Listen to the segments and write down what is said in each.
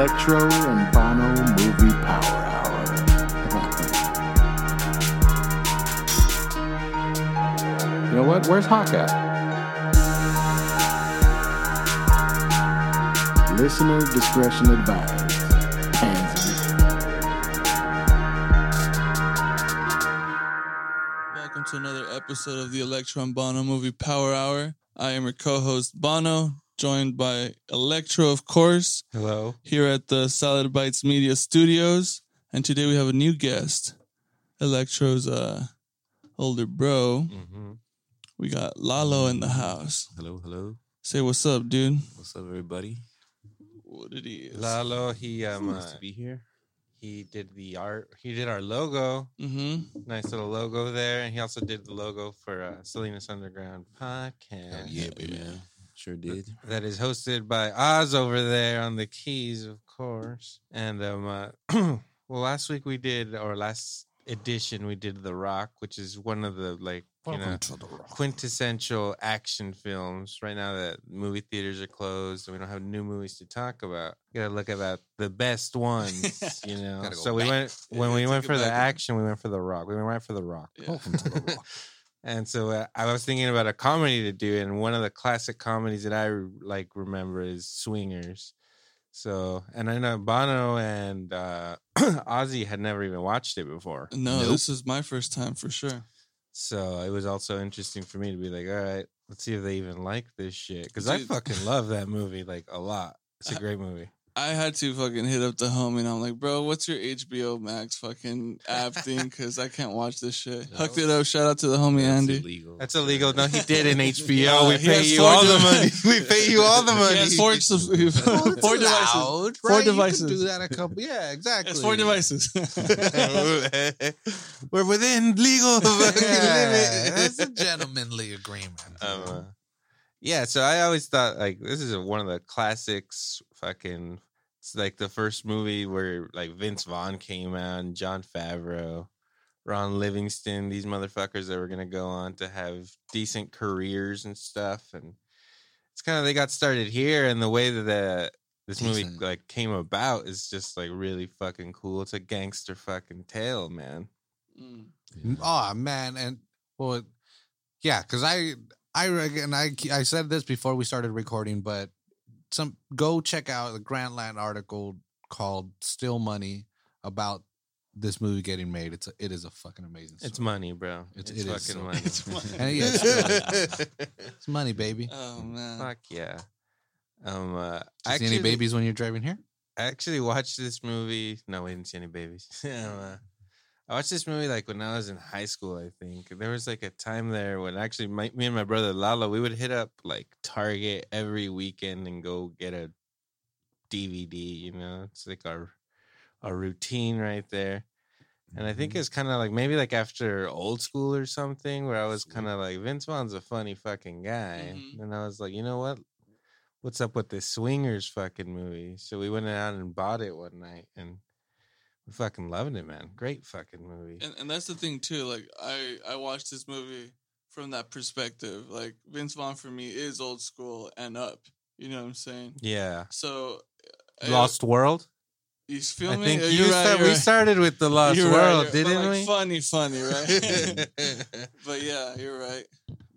Electro and Banno Movie Power Hour. you know what? Where's Hawk at? Listener discretion advised. Welcome to another episode of the Electron Banno Movie Power Hour. I am your co-host Banno, joined by Electro, of course, Hello. here at the Salad Bytes Media Studios. And today we have a new guest, Electro's uh, older bro. Mm-hmm. We got Lalo in the house. Hello, hello. Say what's up, dude. What's up, everybody? What it is? Lalo, he um nice uh, to be here. he did the art. He did our logo. Mm-hmm. Nice little logo there, and he also did the logo for uh, Salinas Underground podcast. Oh, yeah, baby. yeah. Sure did. That is hosted by Oz over there on the keys, of course. And um, uh, well, last week we did, or last edition we did The Rock, which is one of the like you know to the rock. quintessential action films. Right now that movie theaters are closed and we don't have new movies to talk about. You gotta look about the best ones, you know. Go so we went when Yeah, we went for the back. action, we went for the rock. We went right for the rock. Yeah. Welcome to the rock. And so uh, I was thinking about a comedy to do, and one of the classic comedies that I like remember is Swingers. So, and I know Banno and uh, Ozzy had never even watched it before. No, Nope. this is my first time for sure. So it was also interesting for me to be like, all right, let's see if they even like this shit. Because I fucking love that movie like a lot. It's a great movie. I had to fucking hit up the homie and I'm like, bro, what's your HBO Max fucking app thing? Because I can't watch this shit. No. Hooked it up. Shout out to the homie That's Andy. illegal. That's illegal. No, he did in HBO. Yeah, we pay you all the money. We pay you all the money. has four, subs- four devices. Four right? You devices. can do that a couple. Yeah, exactly. It's four devices. We're within legal fucking Yeah, limit. it's a gentlemanly agreement. Um, uh, yeah, so I always thought like this is one of the classics. Fucking, it's like the first movie where like Vince Vaughn came out and Jon Favreau, Ron Livingston, these motherfuckers that were gonna go on to have decent careers and stuff. And it's kind of they got started here, and the way that the this movie Decent. like came about is just like really fucking cool. It's a gangster fucking tale, man. Mm. Oh man, and well, yeah, because I, I and I, I said this before we started recording, but some go check out the Grantland article called "Still Money" about this movie getting made. It's a, it is a fucking amazing. It's money, bro. It's- It's, it is fucking so- money. it's money. And yeah, it's, it's money, baby. Oh, man. Fuck yeah. Um, uh, Did I you see any babies when you're driving here? I actually watched this movie. No, we didn't see any babies. um, uh, I watched this movie like when I was in high school. I think there was like a time there when actually my, me and my brother Lalo, we would hit up like Target every weekend and go get a DVD. You know, it's like our our routine right there. And I Mm-hmm. think it's kind of like maybe like after old school or something where I was kind of like Vince Vaughn's a funny fucking guy, Mhm. and I was like, you know what? What's up with this swingers fucking movie? So we went out and bought it one night, and fucking loving it, man. Great fucking movie. And, and that's the thing, too. Like, I, I watched this movie from that perspective. Like, Vince Vaughn for me is old school and up. You know what I'm saying? yeah, So, I- Lost World. You feel I me? think Uh, you right, start, we right. started with the Lost You're World, you're- didn't like, we? Funny, funny, right? but yeah, you're right.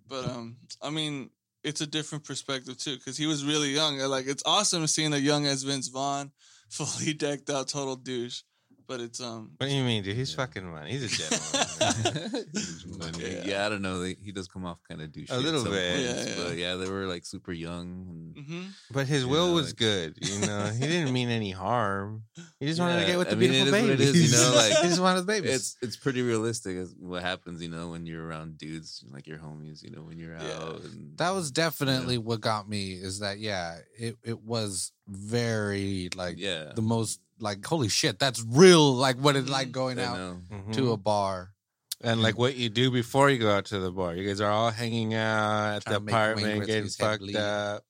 But um, I mean, it's a different perspective too, because he was really young. And, Like, it's awesome seeing a young as Vince Vaughn, fully decked out, total douche. But it's um, what do you mean, dude? He's Yeah. fucking money. He's a gentleman. Yeah. yeah. I don't know. They, he does come off kind of douchey. A little bit. points, Yeah, yeah. But yeah, they were like super young. And, hmm But his Yeah, will was like- good, you know. He didn't mean any harm. He just wanted to get with the I mean, beautiful is what it babies. is, you know, like- he just wanted the babies. it's it's pretty realistic as what happens, you know, when you're around dudes like your homies, you know, when you're Yeah. out. And, that was definitely what got me. Is that yeah? It it was very like yeah, the most like holy shit. That's real. Like what it's like Mhm. going I out know. Mhm. to a bar. and like what you do before you go out to the bar. You guys are all hanging out at Trying the make Wayne apartment, getting Gretzky's head fucked bleed. up,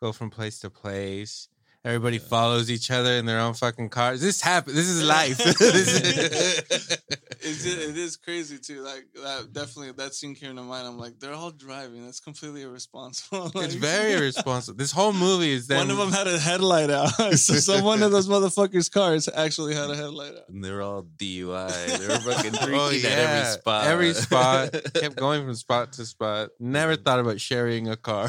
go from place to place. Everybody follows each other in their own fucking cars. This happen. This is life. It's, it is crazy too. Like that, definitely that scene came to mind. I'm like, they're all driving. That's completely irresponsible. it's very irresponsible. This whole movie is them, One of them had a headlight out, so some one of those motherfuckers' cars actually had a headlight out. And they're all DUI. They were fucking drinking Oh, at every spot. Every spot kept going from spot to spot. Never thought about sharing a car.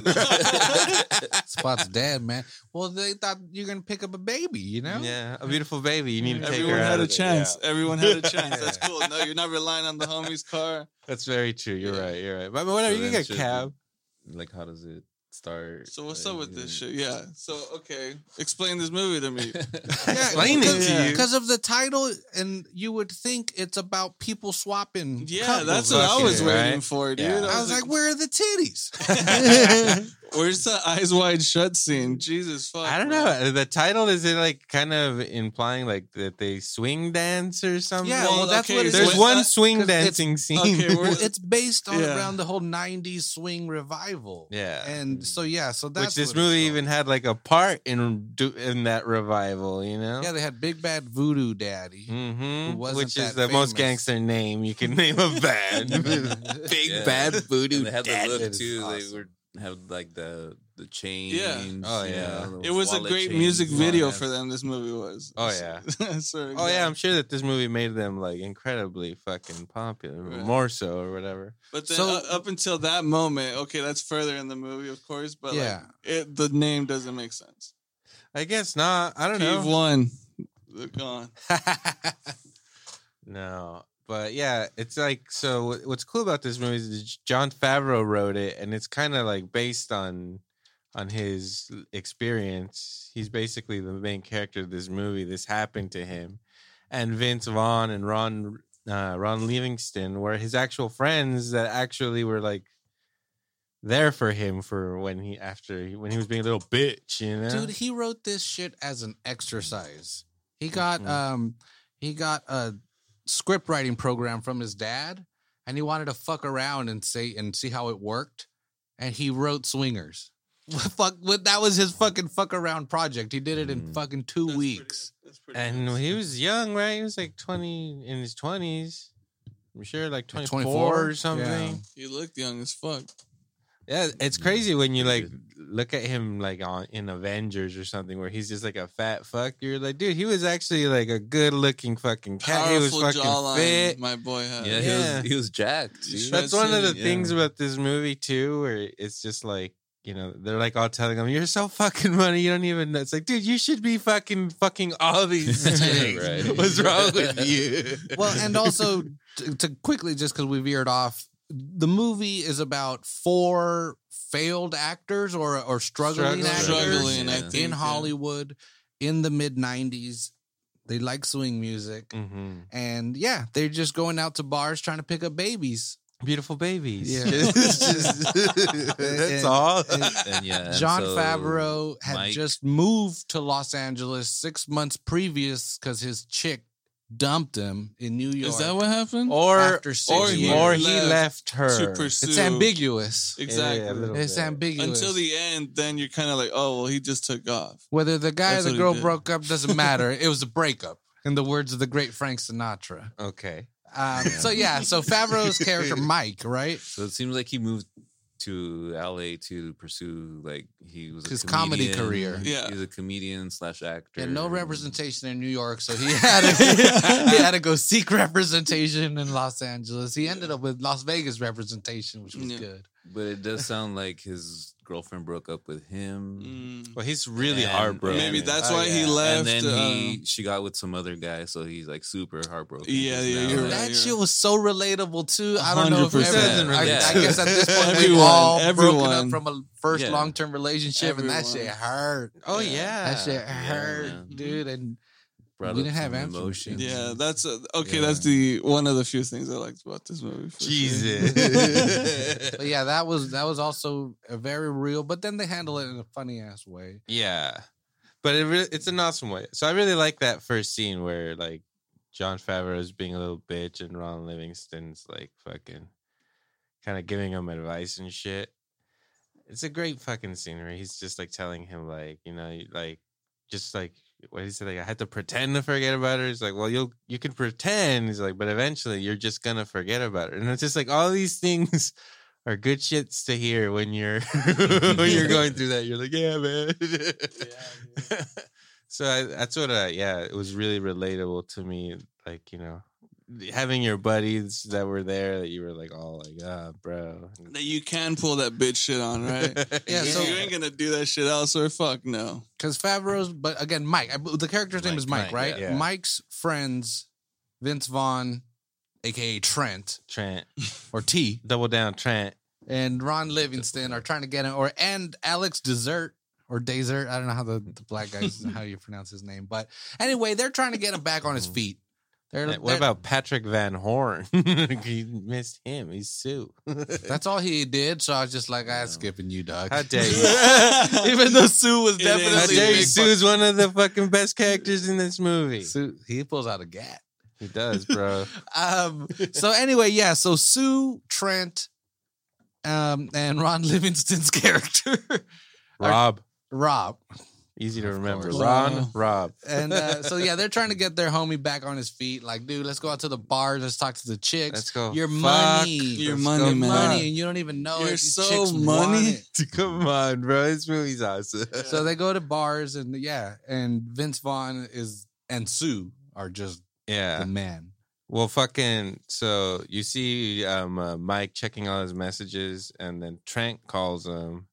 Spot's dead, man. Well, they thought you're gonna pick up a baby, you know? Yeah, a beautiful baby. You need to take Everyone her out had a of it. chance. Yeah. Everyone had a chance. That's cool. No, you're not relying on the homie's car. That's very true. You're Yeah. right. You're right. But whatever, So you can get a should cab. like, how does it start? So what's Like, up with this shit? Yeah. So okay, explain this movie to me. Explain it because- to you. Because of the title, and you would think it's about people swapping. Yeah, couples that's and what I was shit. right? waiting for, dude. Yeah. I was like, where are the titties? Where's the eyes wide shut scene? Jesus fuck. I don't man. know. The title is it like kind of implying like that they swing dance or something? Yeah, Well, well, that's okay, what it so There's is. it's one not- swing 'cause it's- dancing scene. okay, it's based on Yeah. around the whole '90s swing revival. yeah. and so yeah, so that's Which this what movie even had like a part in in that revival, you know? Yeah, they had Big Bad Voodoo Daddy. hmm Who wasn't Which is that the most gangster name you can name a band. Big Yeah. bad voodoo. And they had the Daddy. look too. awesome. They were have like the the chains. Yeah. Oh, yeah. know, It was a great chains, music video that. for them. This movie was. Oh, yeah. Sorry, Oh yeah, I'm sure that this movie made them like incredibly fucking popular, Right. more so or whatever. But then So- uh, up until that moment, okay, that's further in the movie, of course. But Yeah. like, it the name doesn't make sense. I guess not. I don't Keith know. one, they're gone. no, but yeah, it's like so. What's cool about this movie is Jon Favreau wrote it, and it's kind of like based on on his experience. He's basically the main character of this movie. This happened to him, and Vince Vaughn and Ron uh, Ron Livingston were his actual friends that actually were like there for him for when he after when he was being a little bitch, you know. Dude, he wrote this shit as an exercise. He got Mhm. um he got a script writing program from his dad and he wanted to fuck around and say and see how it worked and he wrote Swingers. Fuck that was his fucking fuck around project. He did it in Mm. fucking 2 That's weeks. Pretty, pretty And nice. he was young, right? He was like 20 in his 20s. I'm sure like 24, 24? or something. Yeah. Yeah. he looked young as fuck. It's mm-hmm. crazy when you like look at him like on in Avengers or something where he's just like a fat fuck. You're like, dude, he was actually like a good looking fucking cat. He was fucking jawline, fit. my boy had. Yeah, he Yeah. was he was jacked. Dude. That's one of the Yeah. things about this movie too, where it's just like you know they're like all telling him you're so fucking money you don't even know. It's like, dude, you should be fucking fucking all these things. Right. What's wrong with you? well, and also to, to quickly, just because we veered off, the movie is about four failed actors or or struggling, Struggling. actors Struggling, I Yeah. think, in yeah. Hollywood in the mid '90s. They like swing music, hmm and yeah, they're just going out to bars trying to pick up babies. Beautiful babies. Yeah. Just- that's And- all. and And yeah, Jon so Favreau had Mike- just moved to Los Angeles six months previous because his chick dumped him in New York. Is that what happened? or After six or he, years. or he left left her. to pursue. It's ambiguous. Exactly. Yeah, It's bit. ambiguous. Until the end, then you're kind of like, oh well, he just took off. Whether the guy That's or the girl broke up doesn't matter. it was a breakup, in the words of the great Frank Sinatra. Okay. Um, so yeah, so Favreau's character Mike, right? So it seems like he moved to LA to pursue like he was a His comedy career. Yeah. he's a comedian slash actor. He had no representation in New York, so he had to, he had to go seek representation in Los Angeles. He ended up with Las Vegas representation, which was Yeah. good. But it does sound like his girlfriend broke up with him. Mm. Well, he's really And- heartbroken. Maybe that's Oh, why he left. and then he um, she got with some other guy, so he's like super heartbroken. Yeah, yeah, now, you're That right. shit was so relatable too. I don't know if 100%. everyone, I, I guess at this point we Everyone, all broken up from a first Yeah. long term relationship, and that shit hurt. Oh Yeah. yeah. That shit hurt, man. dude. And brought We didn't have some emotions. Yeah, that's a, okay. Yeah. That's the one of the few things I liked about this movie. for sure. Jesus. but yeah, that was that was also a very real. But then they handle it in a funny ass way. yeah. But it re- it's an awesome way. So I really like that first scene where like Jon Favreau is being a little bitch and Ron Livingston's like fucking kind of giving him advice and shit. It's a great fucking scene where he's just like telling him like, you know, like just like what he said, like I had to pretend to forget about her. He's like, well, you'll you can pretend. He's like, but eventually you're just gonna forget about her. And it's just like all these things are good shits to hear when you're when you're going through that. You're like, yeah, man. so I, that's what, uh, yeah, it was really relatable to me. Like you know, having your buddies that were there that you were like, all like, ah, bro. That you can pull that bitch shit on, right? Yeah, You- so- you ain't gonna do that shit elsewhere. Fuck no. Because Favreau's, but again, Mike. I, the character's name Mike, is Mike, Mike, right? yeah. Mike's friends, Vince Vaughn, aka Trent Trent, or T, double down, Trent. and Ron Livingston are trying to get him, or and Alex Dessert or Desert. I don't know how the, the black guys how you pronounce his name, but anyway, they're trying to get him back on his feet. They're, What they're- about Patrick Van Horne? you missed him. He's Sue. that's all he did? So I was just like, I'm Yeah. skipping you, dog. How dare you? Even though Sue was It definitely How Sue. a dare you? big Sue's one of the fucking best characters in this movie. Sue, he pulls out a gat. He does, bro. Um. So anyway, yeah. So Sue, Trent, um, and Ron Livingston's character, Rob. Rob, Easy to Of remember. course. Ron, Wow. Rob. and uh, so yeah, they're trying to get their homie back on his feet. Like, dude, let's go out to the bar. Let's talk to the chicks. Let's go. Your Fuck. money, Your Let's money, go man. money, and you don't even know You're it. So chicks want money. it. Come on, bro. This movie's awesome. So they go to bars, and yeah, and Vince Vaughn is and Sue are just yeah. the man. Well, fucking. So you see um, uh, Mike checking all his messages, and then Trent calls him.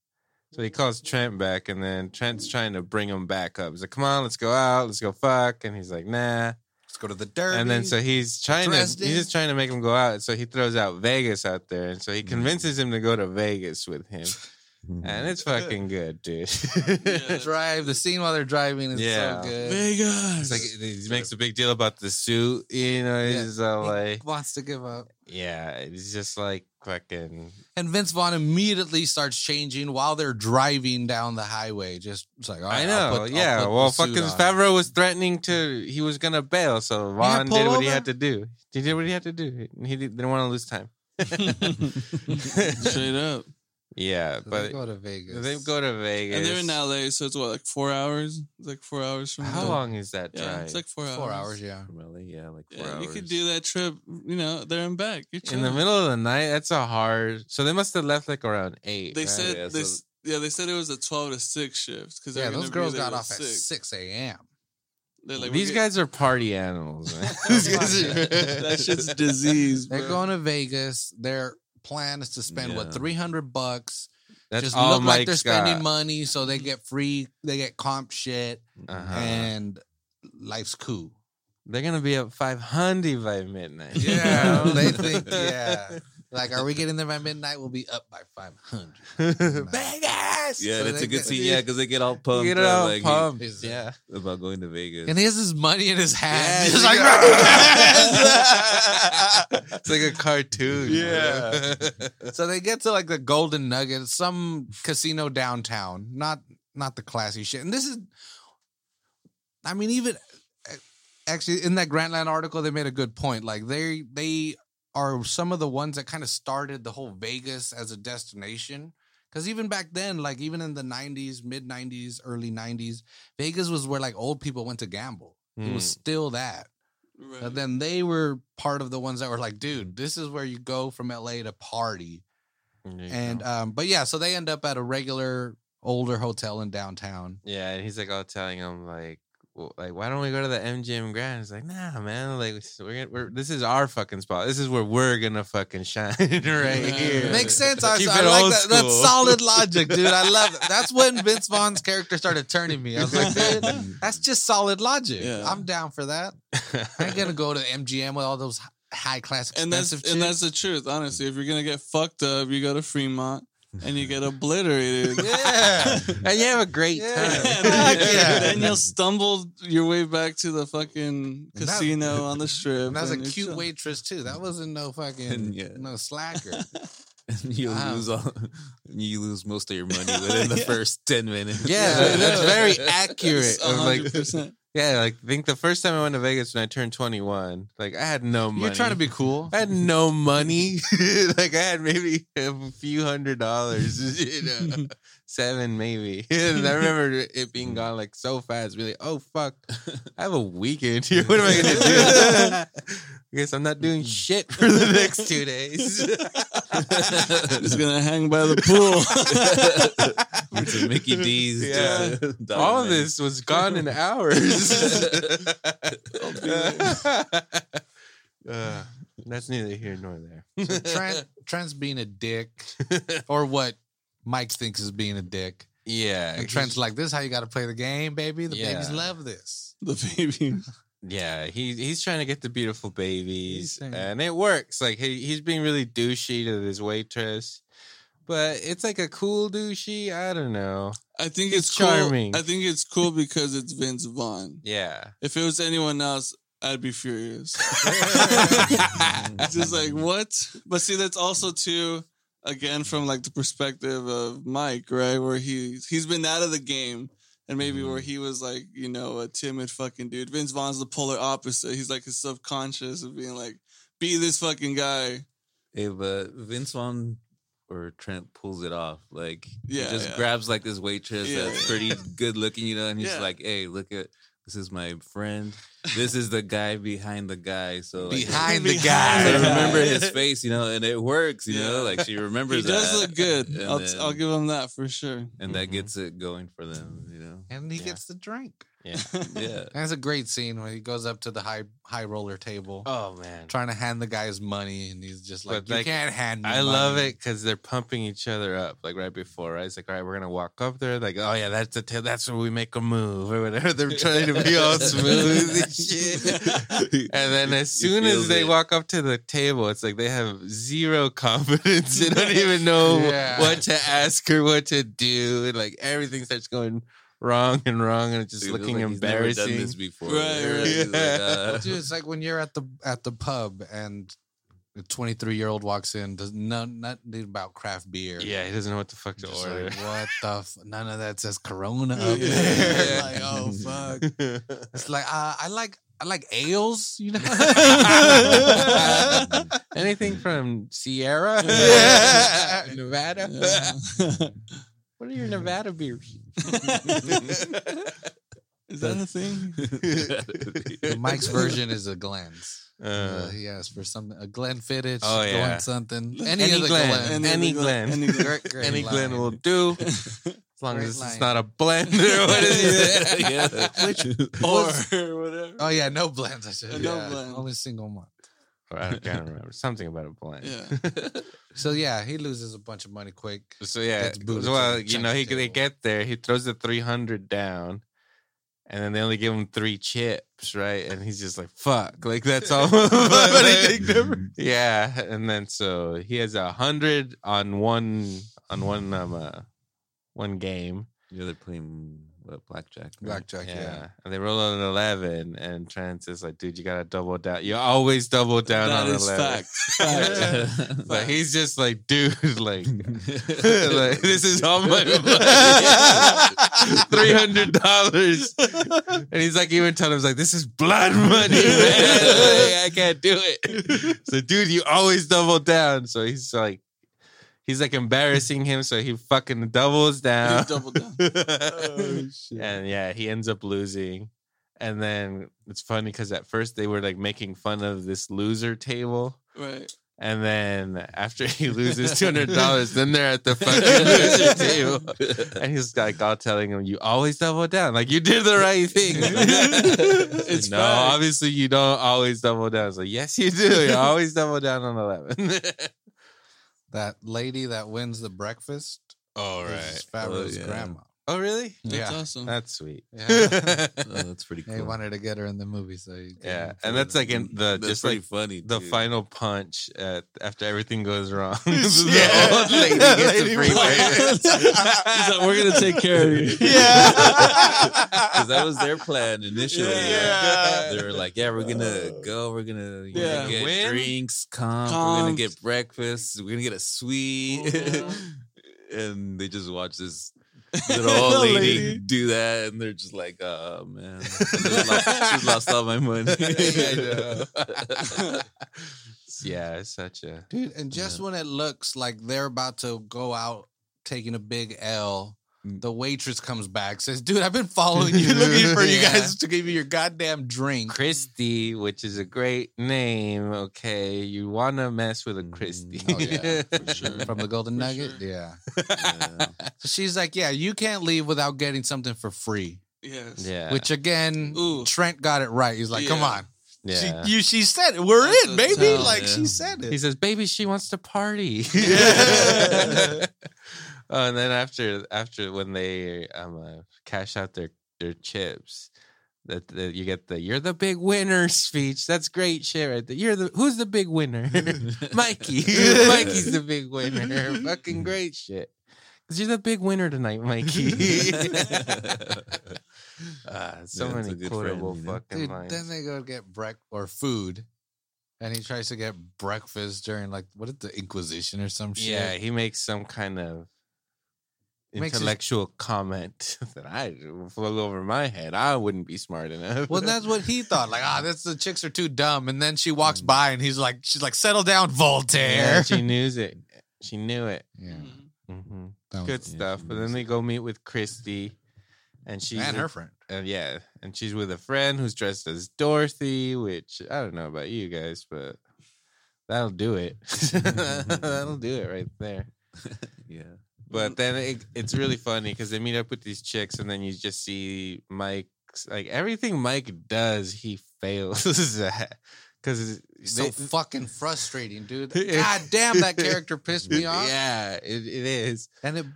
So he calls Trent back, and then Trent's trying to bring him back up. He's like, "Come on, let's go out, let's go fuck," and he's like, "Nah." Let's go to the derby. And then so he's trying to he's just trying to make him go out. So he throws out Vegas out there, and so he mm-hmm. convinces him to go to Vegas with him, and it's fucking good, dude. Yeah. drive the scene while they're driving is Yeah. so good. Vegas. It's like he makes a big deal about the suit, you know. Yeah. He's all He like, wants to give up. yeah, it's just like fucking And Vince Vaughn immediately starts changing while they're driving down the highway. Just it's like, all I know, put- yeah. Well, the fucking on. Favreau was threatening to, he was gonna bail, so Vaughn did what he had to do. He did what he had to do. He didn't want to lose time. Straight up. Yeah, So but they go to Vegas. they go to Vegas. And they're in LA, so it's what, like four hours? It's like four hours from How the- long is that Yeah, it's like four hours. four hours. Yeah, From LA, yeah, like four Yeah, hours. you could do that trip, you know, there and back. You're in the middle of the night. That's a hard. So they must have left like around eight. They right? said Yeah, this. so- Yeah, they said it was a twelve to six shift because yeah. Those girls got off at six a.m. Like, these "We're guys are party animals. Man. These These guys guys are- are- that shit's disease. They're bro. going to Vegas. Their plan is to spend what three hundred bucks. That's just all look like they're Mike's spending got. money, so they get free. They get comp shit, Uh-huh. and life's cool. They're gonna be up five hundred by midnight. Yeah, they think. Yeah, like, are we getting there by midnight? We'll be up by five hundred. Vegas. Yeah, So that's a good scene. Yeah, because they get all pumped. Get it all like, pumped. He's- Yeah. about going to Vegas. And he has his money in his hand. Yeah, He's it's like, it's like a cartoon. Yeah. so they get to like the Golden Nugget, some casino downtown, not not the classy shit. And this is, I mean, even uh, actually in that Grantland article, they made a good point. Like they they are some of the ones that kind of started the whole Vegas as a destination. Because even back then, like even in the '90s, mid '90s, early '90s, Vegas was where like old people went to gamble. It was Hmm. still that. Right. But then they were part of the ones that were like, dude, this is where you go from LA to party. And go. um, but yeah, so they end up at a regular older hotel in downtown. yeah, and he's like all telling him like, well, like why don't we go to the MGM Grand? He's like, nah, man. Like we're, gonna, we're this is our fucking spot. This is where we're gonna fucking shine right Yeah. here. Makes sense. I, Keep I it like old that. That's solid logic, dude. I love it. That's when Vince Vaughn's character started turning me. I was like, dude, that's just solid logic. Yeah. I'm down for that. I ain't gonna go to MGM with all those high class and that's expensive and that's the truth. Honestly, if you're gonna get fucked up, you go to Fremont and you get obliterated. yeah. and you have a great Yeah. time. Heck yeah. then you'll stumble your way back to the fucking And that- casino on the strip. And that's a and you're cute chill. waitress too. That wasn't no fucking Yeah. no slacker. And you Wow. lose all, you lose most of your money within the Yeah. first ten minutes. Yeah, Yeah, that's very accurate. It's of, like 100%. Yeah, like I think the first time I went to Vegas when I turned 21, like I had no money. You're trying to be cool. I had no money. like I had maybe a few hundred dollars, you know, seven maybe. I remember it being gone like so fast. Really, oh fuck, I have a weekend here. What am I gonna do? I guess I'm not doing shit for the next two days. Just gonna hang by the pool. A Mickey D's. Yeah. All of this was gone in hours. Uh, that's neither here nor there. So Trent, Trent's being a dick, or what Mike thinks is being a dick. yeah, And Trent's like, "This is how you got to play the game, baby. The Yeah. babies love this." the baby. Yeah, he he's trying to get the beautiful babies, saying- and it works. Like he he's being really douchey to this waitress, but it's like a cool douchey. I don't know. I think He's it's cool. charming. I think it's cool because it's Vince Vaughn. Yeah, If it was anyone else, I'd be furious. It's just like what? But see, that's also too again from like the perspective of Mike, right? Where he he's been out of the game, and maybe where mm-hmm. he was like you know a timid fucking dude. Vince Vaughn's the polar opposite. He's like his subconscious of being like, be this fucking guy. Hey, but Vince Vaughn or Trent pulls it off. Like, Yeah, he just yeah. grabs like this waitress Yeah. that's pretty good looking, you know, and he's Yeah. like, "Hey, look at this is my friend. This is the guy behind the guy." So like, Behind the guy. I remember his face, you know, and it works, you know, like she remembers. He does that, look good. I'll, then- I'll give him that for sure. and that Mhm. gets it going for them, you know. and he Yeah. gets the drink. yeah. Yeah, And it's a great scene when he goes up to the high high roller table, Oh man, trying to hand the guy his money, and he's just like, But, "You like, can't hand me." I love it because they're pumping each other up like right before. Right, it's like all right, we're gonna walk up there. Like oh yeah, that's the ta- that's where we make a move or whatever. They're trying to be all smooth and shit. And then as soon as they it. walk up to the table, it's like they have zero confidence. They don't even know Yeah. what to ask or what to do. And like everything starts going wrong and wrong and it's just Dude, looking like he's never embarrassing. done this before, Right, right. He's like, uh, Dude, it's like when you're at the at the pub and a 23 year old walks in, does none nothing about craft beer. yeah, he doesn't know what the fuck to Just order. like, what the? F-? None of that says Corona up there. Like, oh fuck. It's like uh, I like I like ales, you know. Anything from Sierra? Yeah. Nevada? Yeah. What are your Nevada beers? Is that a thing? Mike's version is a Glen's. Uh, Uh, he asked for something a Glenfiddich, Oh, yeah. Glen something, any, Any of the Glen. Glen. Any Any Glen. Glen. Any Glen. Great, great Any Glen line. will do. As long Great as line. it's not a blend or what is it? yeah. or whatever. Oh yeah, no blends. I said no yeah, blend. Only single month. I can't remember. Something about a blend. Yeah. So yeah, he loses a bunch of money quick. So yeah, Gets booted to well, you know, he chunky they get there, he throws the three hundred down, and then they only give him three chips, right? And he's just like, "Fuck!" Like that's all. Anything different? Yeah, and then so he has a hundred on one on one um uh, one game. Yeah, they're playing what blackjack. right? Blackjack, Yeah. yeah. and they roll on an eleven, and Trent is like, "Dude, you gotta double down. You always double down That on is eleven." fact. Fact. But he's just like, dude, like, like this is all my three hundred dollars, and he's like, even telling him, he's like, this is blood money, man. Like, I can't do it. So, dude, you always double down. So he's like, he's like embarrassing him. So he fucking doubles down. He doubled down. Oh, shit. and yeah, he ends up losing. And then it's funny because at first they were like making fun of this loser table. Right. And then after he loses two hundred dollars, then they're at the fucking loser table, and he's like all telling him, "You always double down, like you did the right thing." It's it's no, fact. obviously you don't always double down. It's like, yes, you do. You always double down on eleven. That lady that wins the breakfast. All is oh, Favreau's yeah. grandma. Oh, really? That's Yeah. awesome. That's sweet. Yeah. Oh, that's pretty cool. They wanted to get her in the movie, so you yeah, and that's like in the That's just like funny. the dude. final punch at, after everything goes wrong. Yeah. old lady gets Lady a free He's like, we're gonna take care of you. Yeah, because that was their plan initially. Yeah. They were like, "Yeah, we're gonna go. We're gonna you know, Yeah. get Win. drinks, comp. We're gonna get breakfast. We're gonna get a suite." Mhm. and they just watch this little old lady, lady. do that, and they're just like, "Oh man, just lost, just lost all my money." yeah, it's such a dude. And just Yeah. when it looks like they're about to go out taking a big L. the waitress comes back, says, "Dude, I've been following you, looking for you guys to give you your goddamn drink." Christy, which is a great name. Okay, you want to mess with a Mm, Christy? oh, yeah, for sure. From the Golden For Nugget, sure. yeah. Yeah. So she's like, "Yeah, you can't leave without getting something for free." Yes. yeah, Which again, Ooh. Trent got it right. He's like, "Come on, yeah. she, you, she said it. We're That's in, baby." tell, like yeah. she said it. He says, "Baby, she wants to party." Yeah. Oh, and then after after when they um uh, cash out their their chips, that that you get the "You're the big winner" speech. That's great shit right there. You're the who's the big winner? Mikey. Mikey's the big winner. Fucking great shit. Cause you're the big winner tonight, Mikey. Ah, so Yeah, many quotable friend, fucking Dude, lines. then they go get break or food, and he tries to get breakfast during like what is the Inquisition or some shit. Yeah, he makes some kind of Makes his- intellectual comment that I flew over my head. I wouldn't be smart enough. Well, that's what he thought. Like, ah, that's the chicks are too dumb. And then she Mm. walks by, and he's like, she's like, settle down, yeah, Voltaire. she knew it. She knew it. Yeah, Mhm. hmm that was- Good yeah, stuff. she But then they go meet with Christy, and she's and her with- friend. and yeah, and she's with a friend who's dressed as Dorothy. Which I don't know about you guys, but that'll do it. that'll do it right there. yeah. But mm. then it, it's really funny because they meet up with these chicks, and then you just see Mike's like everything Mike does, he fails at because it's So fucking frustrating, dude. God damn, that character pissed me off. Yeah, it, it is. And it,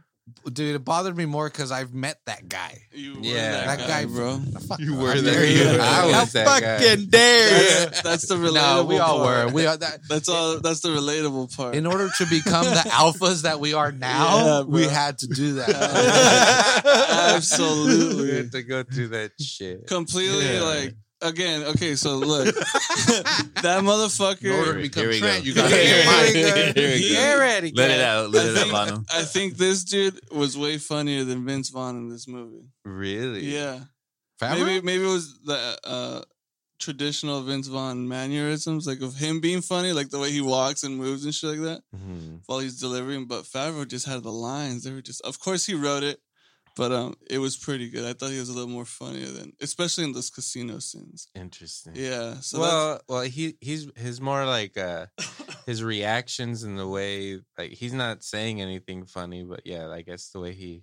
dude, it bothered me more because I've met that guy. You were Yeah. that, That guy, guy- bro. Fuck You were how there. dare you. I How was that guy. fucking dare. That's, that's the relatable. No, we all part. were. We are that. That's all. That's the relatable part. In order to become the alphas that we are now, Yeah, we had to do that. Absolutely. we had to go through that shit. completely Yeah. like again. Okay, so look, that motherfucker. In order to Here become we Trent, go. you got to Here get we go. Here we go. Get ready. Let it out. Let I it out, think- Banno. I think this dude was way funnier than Vince Vaughn in this movie. Really? Yeah, Favreau? maybe maybe it was the uh, traditional Vince Vaughn mannerisms, like of him being funny, like the way he walks and moves and shit like that Mhm. while he's delivering. But Favreau just had the lines; they were just, of course, he wrote it, but um, it was pretty good. I thought he was a little more funnier than, especially in those casino scenes. Interesting. Yeah, so well, well, he he's he's more like uh his reactions and the way like he's not saying anything funny, but yeah, I guess the way he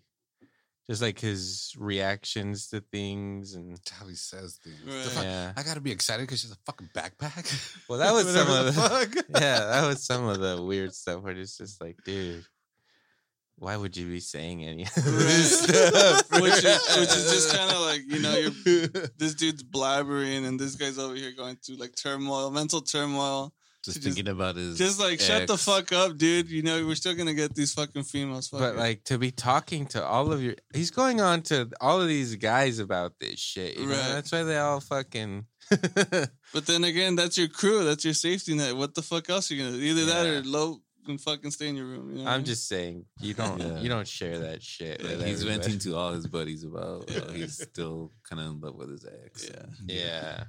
just like his reactions to things and how he says things. Right. Fuck- yeah. I gotta be excited because she's a fucking backpack. Well, that was some of the the fuck. yeah, that was some of the weird stuff where it's just like, dude, why would you be saying any of this stuff? which is which is just kind of like you know you're this dude's blabbering and this guy's over here going through like turmoil, mental turmoil. Just just- thinking about his. Just like shut the fuck up, dude. You know we're still gonna get these fucking females. Fucking. But like to be talking to all of your, he's going on to all of these guys about this shit. You know? Right. That's why they all fucking. but then again, that's your crew. That's your safety net. What the fuck else are you gonna do? Either that or low and fucking stay in your room. You know I I'm mean? just saying you don't Yeah. you don't share that shit. Like, with he's everybody. venting to all his buddies about how Yeah. Oh, he's still kind of in love with his ex. Yeah. Yeah.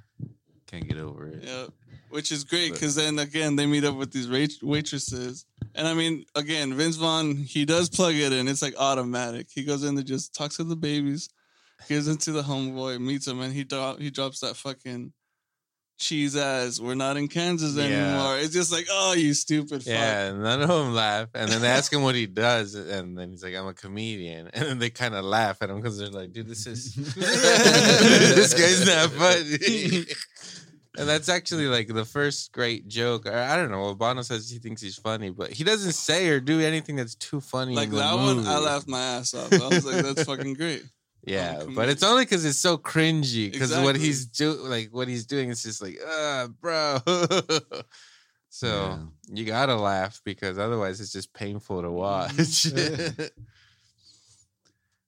Can't get over it. Yep, which is great because then again they meet up with these wait- waitresses, and I mean again Vince Vaughn he does plug it in. It's like automatic. He goes in there just talks to the babies, goes into the homeboy, meets him, and he drop he drops that fucking cheese ass. We're not in Kansas Yeah. anymore. It's just like oh you stupid fuck. Yeah, none of them laugh, and then they ask him what he does, and then he's like, "I'm a comedian," and then they kind of laugh at him because they're like, "Dude, this is this guy's not funny." and that's actually like the first great joke. Or, I don't know. Banno says he thinks he's funny, but he doesn't say or do anything that's too funny. Like that one, I laughed my ass off. I was like, "That's fucking great." Yeah, I'm but it's only because it's so cringy. Because what he's do like what he's doing is just like, uh, bro. so Yeah. you gotta laugh because otherwise it's just painful to watch.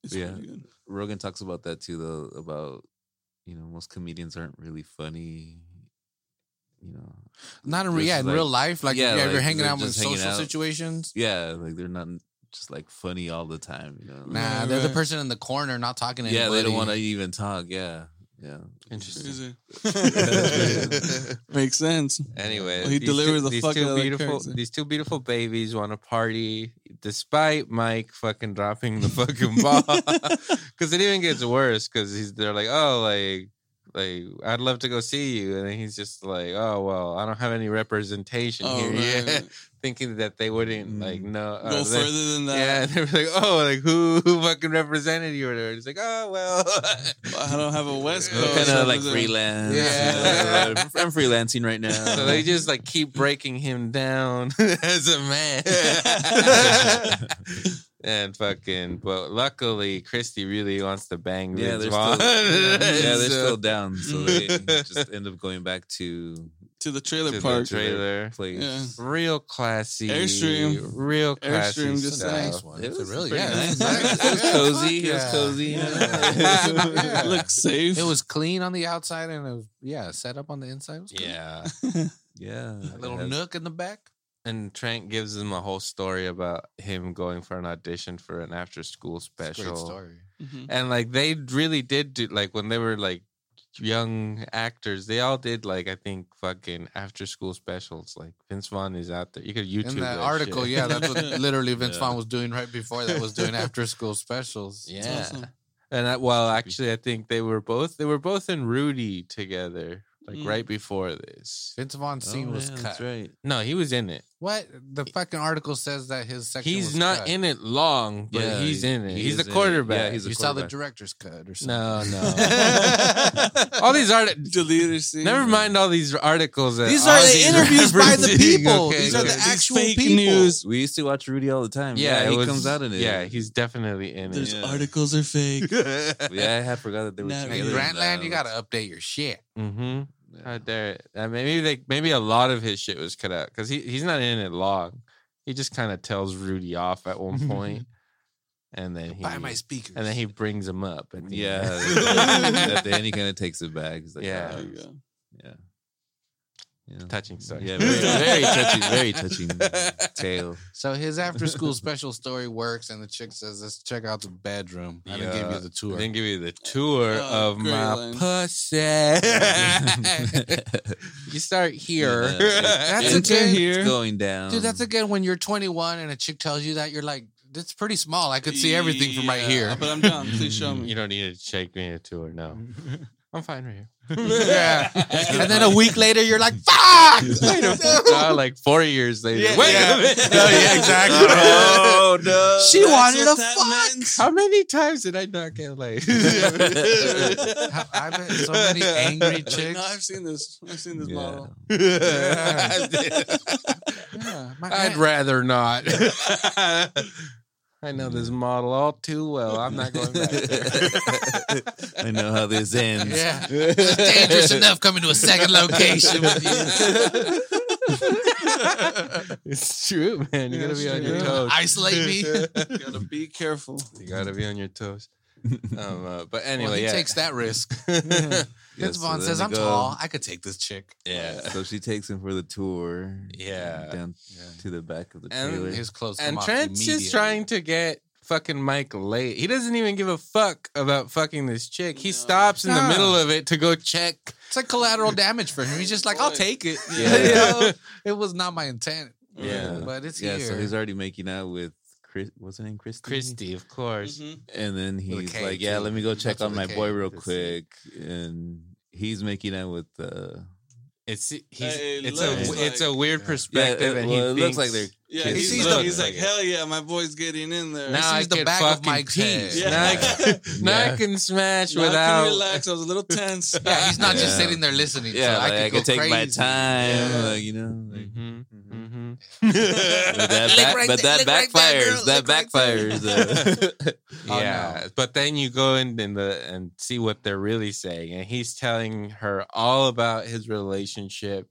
It's Yeah. pretty good. Rogan talks about that too, though. About you know, most comedians aren't really funny. You know, Not in, re- Just yeah, in like- real life. Like, yeah, yeah, you're hanging out with just hanging social out. situations. yeah, like they're not just like funny all the time. You know. Nah, they're the person in the corner not talking to yeah, anybody. they don't want to even talk. Yeah, yeah. Interesting. Crazy. Makes sense. Anyway, Well, he these delivered two, the these fuck two out of that beautiful character. these two beautiful babies want to party despite Mike fucking dropping the fucking ball. Because it even gets worse because he's they're like, oh, like like I'd love to go see you, and he's just like, oh well, I don't have any representation Oh, here right, yet, thinking that they wouldn't like no know Go uh, they- further than that. Yeah, they were like, "Oh, like who, who fucking represented you?" Or whatever. It's like, "Oh, well." I don't have a West Coast. kind of like freelance. Yeah. you I'm freelancing right now. so they just like keep breaking him down as a man. And fucking, but luckily, Christy really wants to bang yeah, Vince they're Vaughn. still, yeah, they're So- still down. So they just end up going back to to the trailer to the park. trailer. place. Yeah. Real classy, Airstream. real classy. Airstream just It's a stuff. nice one. It It's a was really yeah. nice. it's nice. It was cozy. fuck It was cozy. Yeah. Yeah. Looks safe. It was clean on the outside and it was yeah set up on the inside. It was. Yeah. Yeah, a little it nook in the back. And Trent gives him a whole story about him going for an audition for an after school It's a special. Great story. Mhm. And like they really did do like when they were like young actors, they all did like I think fucking after school specials. Like Vince Vaughn is out there. You could YouTube In that that article, shit. yeah, that's what literally Vince Yeah. Vaughn was doing right before that was doing after school specials. yeah. awesome. And that, well, actually, I think they were both they were both in Rudy together, like Mm. right before this. Vince Vaughn's Oh, scene was yeah, cut. That's right. No, he was in it. What the fucking article says that his section He's was not cut. in it long, but Yeah, he's in it. he he's is the quarterback. Yeah, he's a You saw the director's cut or something. no, no. all these art. Deleted scene. Never mind all these articles. That These are the interviews by the people. okay? These are the These actual fake people. news. We used to watch Rudy all the time. Yeah, Yeah, it he was- comes out in it. Yeah, he's definitely in There's it. Yeah. articles are fake. yeah, I had forgot that they were Nah, Hey. Grantland, you gotta update your shit. Mm-hmm. How dare it? Uh, maybe they maybe a lot of his shit was cut out because he, he's not in it long. He just kind of tells Rudy off at one point, and then he Buy my speakers. and then he brings him up. and Yeah, at the end he kind of takes it back. He's like, Yeah. "Ah, There you go. Yeah, yeah, touching stuff. yeah, very, very touching, very touching tale. So his after school special story works, and the chick says, "Let's check out the bedroom." I didn't give you the tour. I didn't give you the tour Oh, of my line. pussy. you start here. Yeah. That's Enter okay. here. It's going down, Dude, that's again when you're 21 and a chick tells you that you're like, "That's pretty small. I could see everything from right Yeah, here." But I'm down. Please show me. You don't need to shake me a tour. No, I'm fine right here. yeah. and then a week later, you're like, "Fuck!" Uh, like four years later. Yeah, Wait yeah. a minute. No, yeah, exactly. oh no! She That's wanted a fuck. meant. How many times did I knock get laid? I've met so many angry chicks. No, I've seen this. I've seen this Yeah. model. Yeah, my I'd aunt- rather not. I know this model all too well. I'm not going back. I know how this ends. Yeah. It's dangerous enough coming to a second location with you. it's true, man. You Yeah, gotta be it's on your toes. Isolate me. You gotta be careful. You gotta be on your toes. Um, uh, but anyway, well, he yeah. takes that risk. Yeah, Vince so Vaughn then says, "I'm go- tall. I could take this chick." yeah. So she takes him for the tour. Yeah. Down to the back of the And trailer. His clothes And Trent's just trying to get fucking Mike late. He doesn't even give a fuck about fucking this chick. He No. stops in the middle of it to go check. It's like collateral damage for him. He's just like, "I'll take it." Yeah. You know? it was not my intent. Yeah. but it's yeah, here. so he's already making out with Chris. What's her name? Christy. Christy, of course. Mhm. And then he's K, like, "Yeah, too. let me go check That's on my a boy real quick." And he's making out with uh It's he's, Hey, it's looks a it's a like- weird Yeah, perspective, it- and well, he it looks like they're Yeah, Kids he's, sees like, the- he's like, like hell yeah, my boy's getting in there. Now I sees the can back of fucking Mike's pee. head. Yeah. Now, I can, now I can smash Now I without. can relax. I was a little tense. Yeah, he's not just sitting there listening. yeah, so like, I I, could, can go take my crazy. time, Yeah. like, you know. Like, Mhm, mhm. mhm. But that, back, right but there, that lick right there, backfires. that lick right there. backfires. uh, Oh, yeah, no. but then you go in and the and see what they're really saying, and he's telling her all about his relationship,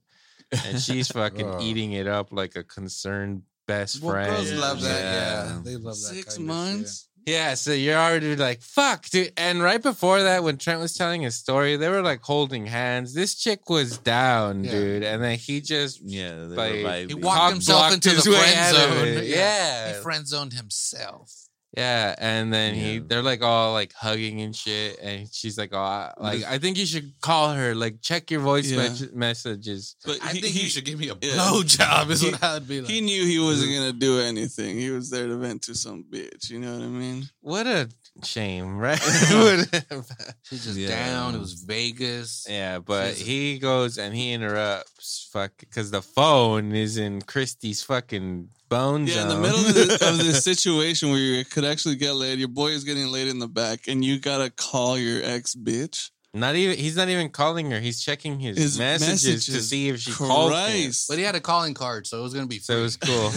and she's fucking Ugh. eating it up like a concerned best Well, friend. girls love that. Yeah, Yeah. they love that. Six kind of months. Yeah, so you're already like, fuck, dude. And right before that, when Trent was telling his story, they were like holding hands. This chick was down, Yeah. dude. And then he just Yeah, they Like, He walked himself into the friend zone. it. Yeah. He friend zoned himself. Yeah, and then he they're like all like hugging and shit, and she's like, "Oh, I- like I think you should call her. Like, check your voice Yeah. mes- messages." But I he, think he, you should give me a yeah. blowjob. Is He- what I would be like. he knew he wasn't gonna do anything. He was there to vent to some bitch. You know what I mean? What a shame, right? What- She's just Yeah. down. It was Vegas. yeah, but She's- he goes and he interrupts, fuck, because the phone is in Christy's fucking bone Yeah, in the middle of, the, of this situation where you could actually get laid, your boy is getting laid in the back, and you gotta call your ex bitch. not even he's not even calling her. He's checking his, His messages, to see if she called him. But he had a calling card, so it was gonna be. So it was cool.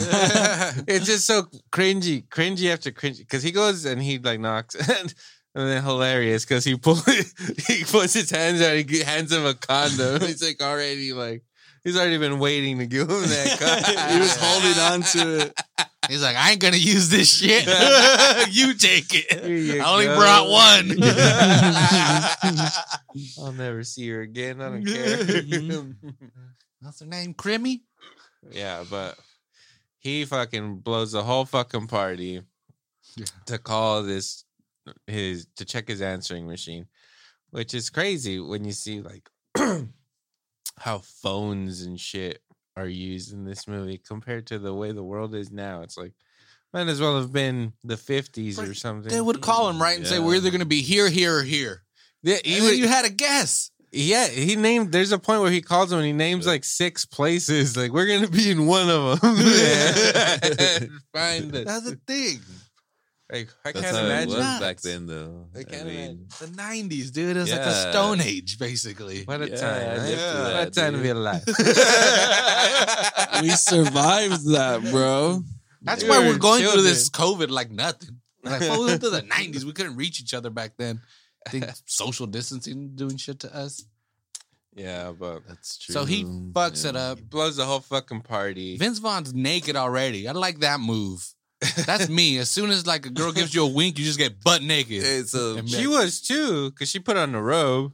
it's just so cringy, cringy after cringy. Because he goes and he like knocks, and, and then hilarious because he pull he puts his hands out, he hands him a condom. He's like already like he's already been waiting to give him that. Condom. he was holding on to it. He's like, I ain't gonna use this shit. you take it. you I only go. brought one. I'll never see her again. I don't care. Mm-hmm. What's her name? Crimmy. yeah, but he fucking blows the whole fucking party Yeah. to call this his to check his answering machine, which is crazy when you see like how phones and shit are used in this movie compared to the way the world is now. It's like might as well have been the fifties or something. They would call him right and say, "We're either gonna be here, here, or here." yeah, would- you had a guess. yeah, he named. There's a point where he calls him and he names like six places. Like we're gonna be in one of them. Find it. That's the thing. Like I That's can't how imagine. it was back then, though. I can't mean, The '90s, dude. It was like a Yeah. Stone Age, basically. What a Yeah, time! I right? lived through What a that, time to dude. be alive. We survived that, bro. That's We why were we're going through this COVID like nothing. Like, well, we went through the '90s. We couldn't reach each other back then. I think social distancing doing shit to us. yeah, but that's true. So he fucks it up. he blows the whole fucking party. Vince Vaughn's naked already. I like that move. That's me. As soon as like a girl gives you a wink, you just get butt naked. Hey, so And she was too, cause she put on the robe.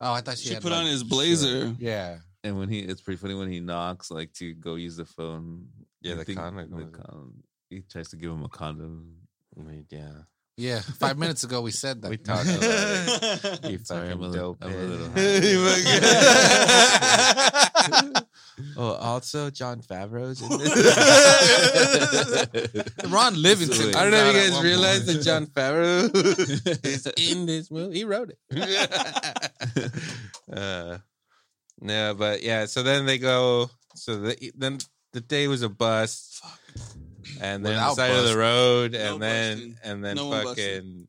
Oh, I thought she, She had put like- on his blazer. Yeah. And when he, it's pretty funny when he knocks, like to go use the phone. Yeah, I the think condom the goes- con- he tries to give him a condom. I mean, yeah, Yeah. Five minutes ago we said that. we talked about it. You Sorry, I'm fucking a dope. I'm a little high. oh, also Jon Favreau's in this. Ron Livingston. I don't know if you comes out at guys one realize that Jon Favreau is in this movie. He wrote it. uh, no, but yeah. So then they go. So the, then the day was a bust, and then the side of the road, No and then busting. and then No fucking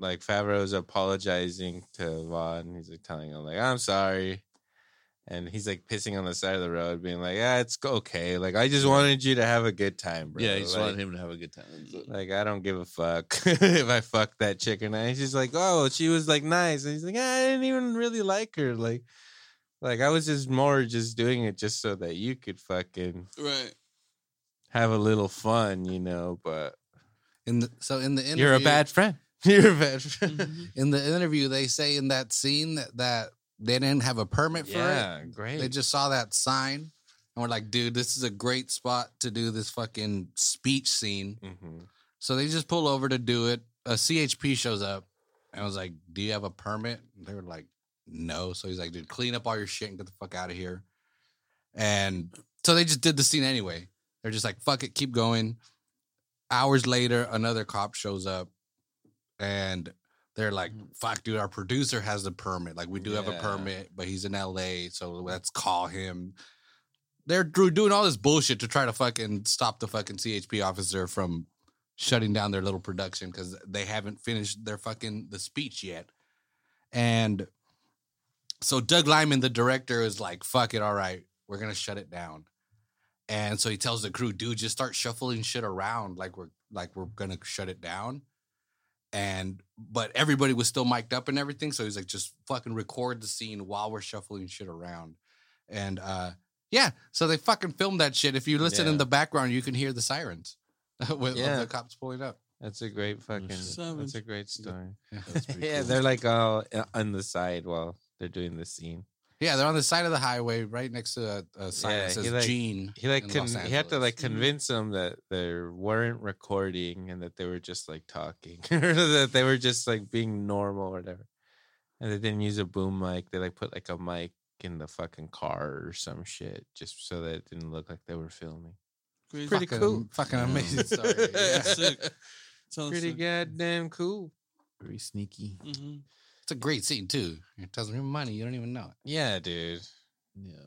like Favreau's apologizing to Vaughn. He's like telling him like I'm sorry. And he's like pissing on the side of the road, being like, "Yeah, it's okay. Like, I just wanted you to have a good time, bro. yeah, he just like, wanted him to have a good time. Like I don't give a fuck if I fuck that chick or not. He's just like, oh, she was like nice, and he's like, I didn't even really like her. Like, like I was just more just doing it just so that you could fucking right. Have a little fun, you know. But In the, so in the interview, you're a bad friend. You're a bad friend. Mm-hmm. In the interview, they say in that scene that, that they didn't have a permit for it. yeah, great. They just saw that sign and we're like, dude, this is a great spot to do this fucking speech scene. Mhm. So they just pull over to do it. A CHP shows up and was like, Do you have a permit? And they were like, No. So he's like, Dude, clean up all your shit and get the fuck out of here. And so they just did the scene anyway. They're just like, Fuck it, keep going. Hours later, another cop shows up and they're like, mm-hmm. Fuck, dude, our producer has a permit. Like, we do have a Yeah. permit, but he's in LA. So let's call him. They're do- doing all this bullshit to try to fucking stop the fucking CHP officer from shutting down their little production because they haven't finished their fucking the speech yet. And so Doug Liman, the director, is like, fuck it, all right, we're gonna shut it down. And so he tells the crew, dude, just start shuffling shit around like we're like we're gonna shut it down. And but everybody was still mic'd up and everything. So he's like, just fucking record the scene while we're shuffling shit around. And uh yeah, so they fucking filmed that shit. If you listen in the background, you can hear the sirens with, Yeah. the cops pulling up. That's a great fucking. That's a great story. That's pretty yeah, they're like all uh, on the side while they're doing the scene. Yeah, they're on the side of the highway, right next to a, a sign Yeah, that says he like- Gene. He like con- he had to like convince them that they weren't recording and that they were just like talking or that they were just like being normal or whatever. And they didn't use a boom mic. They like put like a mic in the fucking car or some shit just so that it didn't look like they were filming. Crazy. Pretty fucking, cool. Fucking Yeah. amazing story. Yeah. Sick. Pretty sick. goddamn cool. Very sneaky. Mhm. It's a great scene too. It doesn't even money. You don't even know it. Yeah, dude. Yeah.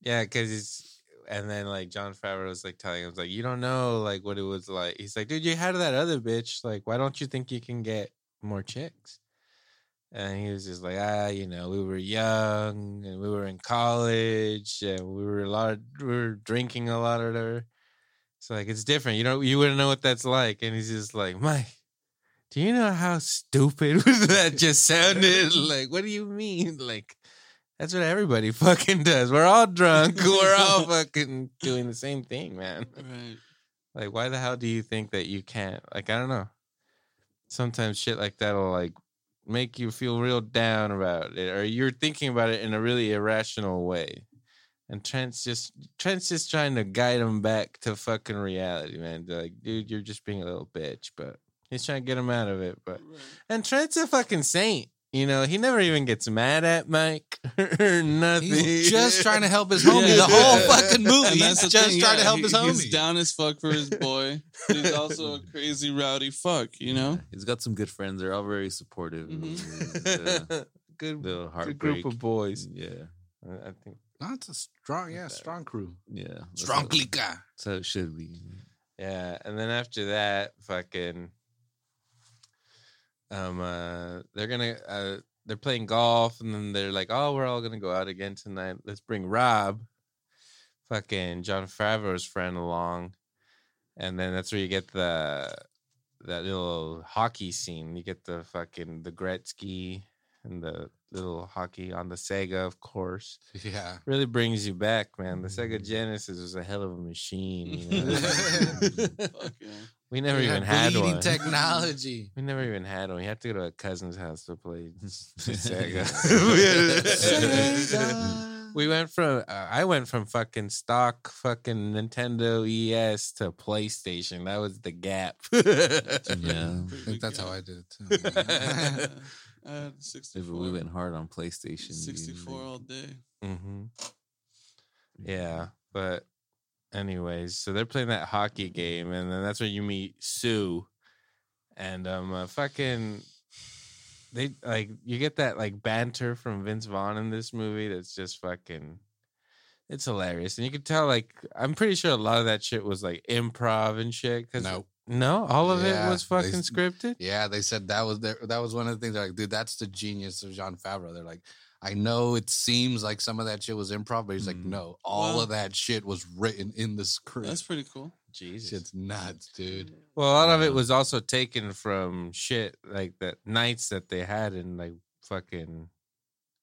Yeah, because it's and then like Jon Favreau was like telling him like you don't know like what it was like. He's like, dude, you had that other bitch. Like, why don't you think you can get more chicks? And he was just like, ah, you know, we were young and we were in college and we were a lot, of, we were drinking a lot of. whatever. So like, it's different. You know, you wouldn't know what that's like. And he's just like, Mike, do you know how stupid that just sounded? like, what do you mean? Like, that's what everybody fucking does. We're all drunk. We're all fucking doing the same thing, man. Right. Like, why the hell do you think that you can't? Like, I don't know. Sometimes shit like that'll like make you feel real down about it, or you're thinking about it in a really irrational way. And Trent's just Trent's just trying to guide him back to fucking reality, man. Like, dude, you're just being a little bitch, but he's trying to get him out of it. But Right. and Trent's a fucking saint. You know, he never even gets mad at Mike or nothing. He's just trying to help his homie Yeah. the whole fucking movie. And He's that's just thing, trying yeah, to help he- his homie. He's down as fuck for his boy. he's also a crazy rowdy fuck, you know? Yeah, He's got some good friends. They're all very supportive. of Mhm. his, uh, good, the good group of boys. Yeah. I I think. No, it's a strong, yeah, strong crew. Yeah. Strong how- clica. That's it should be. Yeah, and then after that, fucking, um, uh, they're gonna, uh, they're playing golf, and then they're like, "Oh, we're all gonna go out again tonight. Let's bring Rob, fucking Jon Favreau's friend, along." And then that's where you get the that little hockey scene. You get the fucking the Gretzky and the little hockey on the Sega, of course. Yeah. Really brings you back, man. The Sega Genesis was a hell of a machine. You know? Fuck yeah. we never We even had had one. technology. We never even had one. We had to go to a cousin's house to play Sega. Sega. we went from uh, I went from fucking stock fucking Nintendo ES to PlayStation. That was the gap. Yeah. I think that's how. I did it too. Yeah. I had If 64. we went hard on PlayStation. 64 all day. hmm Yeah, but anyways, so they're playing that hockey game, and then that's where you meet Sue, and um, uh, fucking, they like you get that like banter from Vince Vaughn in this movie. That's just fucking, it's hilarious, and you can tell like I'm pretty sure a lot of that shit was like improv and shit. Cause No. no, all of Yeah, it was they- fucking scripted. Yeah, they said that was their, that was one of the things. They're like, dude, that's the genius of Jon Favreau. They're like, I know it seems like some of that shit was improv, but he's like, Mhm. no, all Wow. of that shit was written in the script. That's pretty cool. Jesus. Shit's nuts, dude. Well, a lot of it was also taken from shit like the nights that they had in like fucking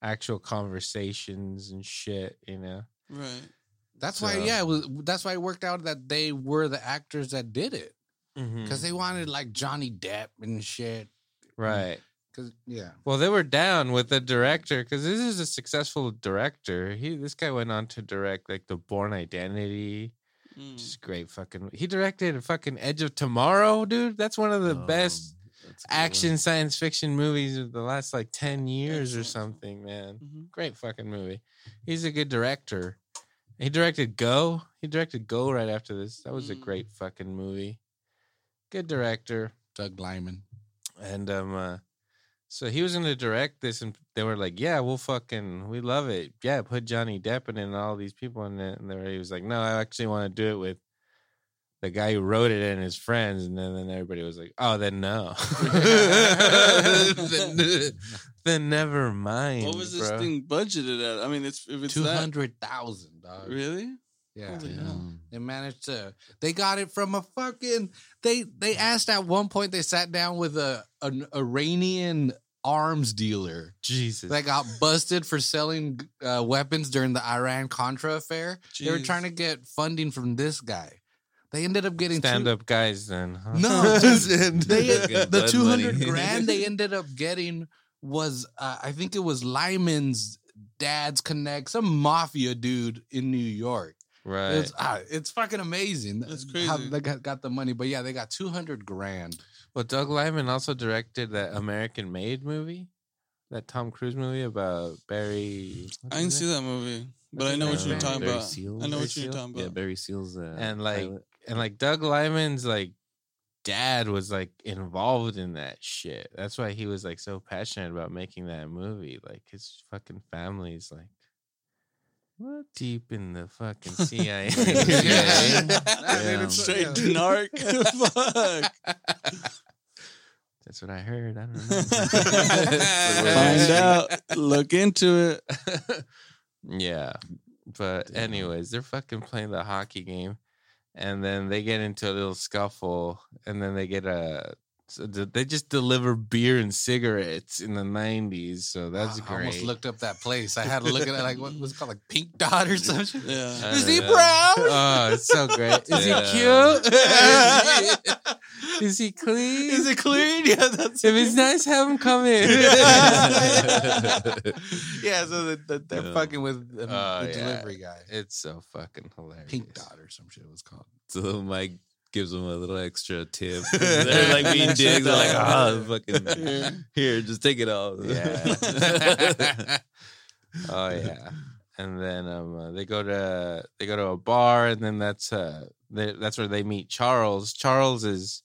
actual conversations and shit, you know. Right. That's why, So- yeah, it was, that's why it worked out that they were the actors that did it Mm-hmm. because they wanted like Johnny Depp and shit. right. Because yeah, Well, they were down with the director because this is a successful director. He this guy went on to direct like The Bourne Identity, Mm. which is great. Fucking he directed a fucking Edge of Tomorrow, dude. That's one of the Um, best that's a good one. action science fiction movies of the last like ten years or something, man. Mhm. Great fucking movie. He's a good director. He directed Go. He directed Go right after this. That was a Mm. great fucking movie. Good director. Doug Liman. And um uh so he was gonna direct this and they were like, Yeah, we'll fucking we love it. Yeah, put Johnny Depp in it and all these people in it. And they were, he was like, No, I actually want to do it with the guy who wrote it and his friends. And then, then everybody was like, Oh, then no. then, then never mind. What was this bro. thing budgeted at? I mean, it's if it's Two that hundred thousand, dog. really. Yeah. Yeah. They managed to. They got it from a fucking. They they asked at one point. They sat down with a an Iranian arms dealer Jesus. that got busted for selling uh, weapons during the Iran Contra affair. They were trying to get funding from this guy. They ended up getting two- Stand up guys then. Huh? No, dude, they the two hundred money. grand they ended up getting was uh, I think it was Liman's dad's connect, some mafia dude in New York. right. It's uh, it's fucking amazing. That's crazy. How crazy. they got, got the money, but yeah, they got two hundred grand. Well, Doug Liman also directed that American Made movie, that Tom Cruise movie about Barry. I didn't see that movie, but I know what you're talking about. I know what you're talking Yeah. Barry Seals. Uh, And like, pilot. and like Doug Liman's like dad was like involved in that shit. That's why he was like so passionate about making that movie. Like his fucking family's like what deep in the fucking CIA. Yeah. Yeah. Straight narc. Fuck. That's what I heard. I don't know. Find know. out. Look into it. Yeah. But Damn. anyways, they're fucking playing the hockey game and then they get into a little scuffle and then they get a so uh, they just deliver beer and cigarettes in the 90s so that's I great almost looked up that place. I had to look at it like what was it called, like Pink Dot or something. Yeah. Is he know. brown? oh it's so great is Yeah. he cute is he clean Is it clean? Yeah, that's if it's nice have him come in yeah, so the, the, they're Yeah. fucking with the, Oh, the yeah. delivery guy. it's so fucking hilarious Pink Dot or some shit it was called. so Mike gives them a little extra tip. They're like being dicks. They're like, ah, fucking here, just take it all. Yeah. oh yeah. And then um, uh, they go to they go to a bar, and then that's uh they, that's where they meet Charles. Charles is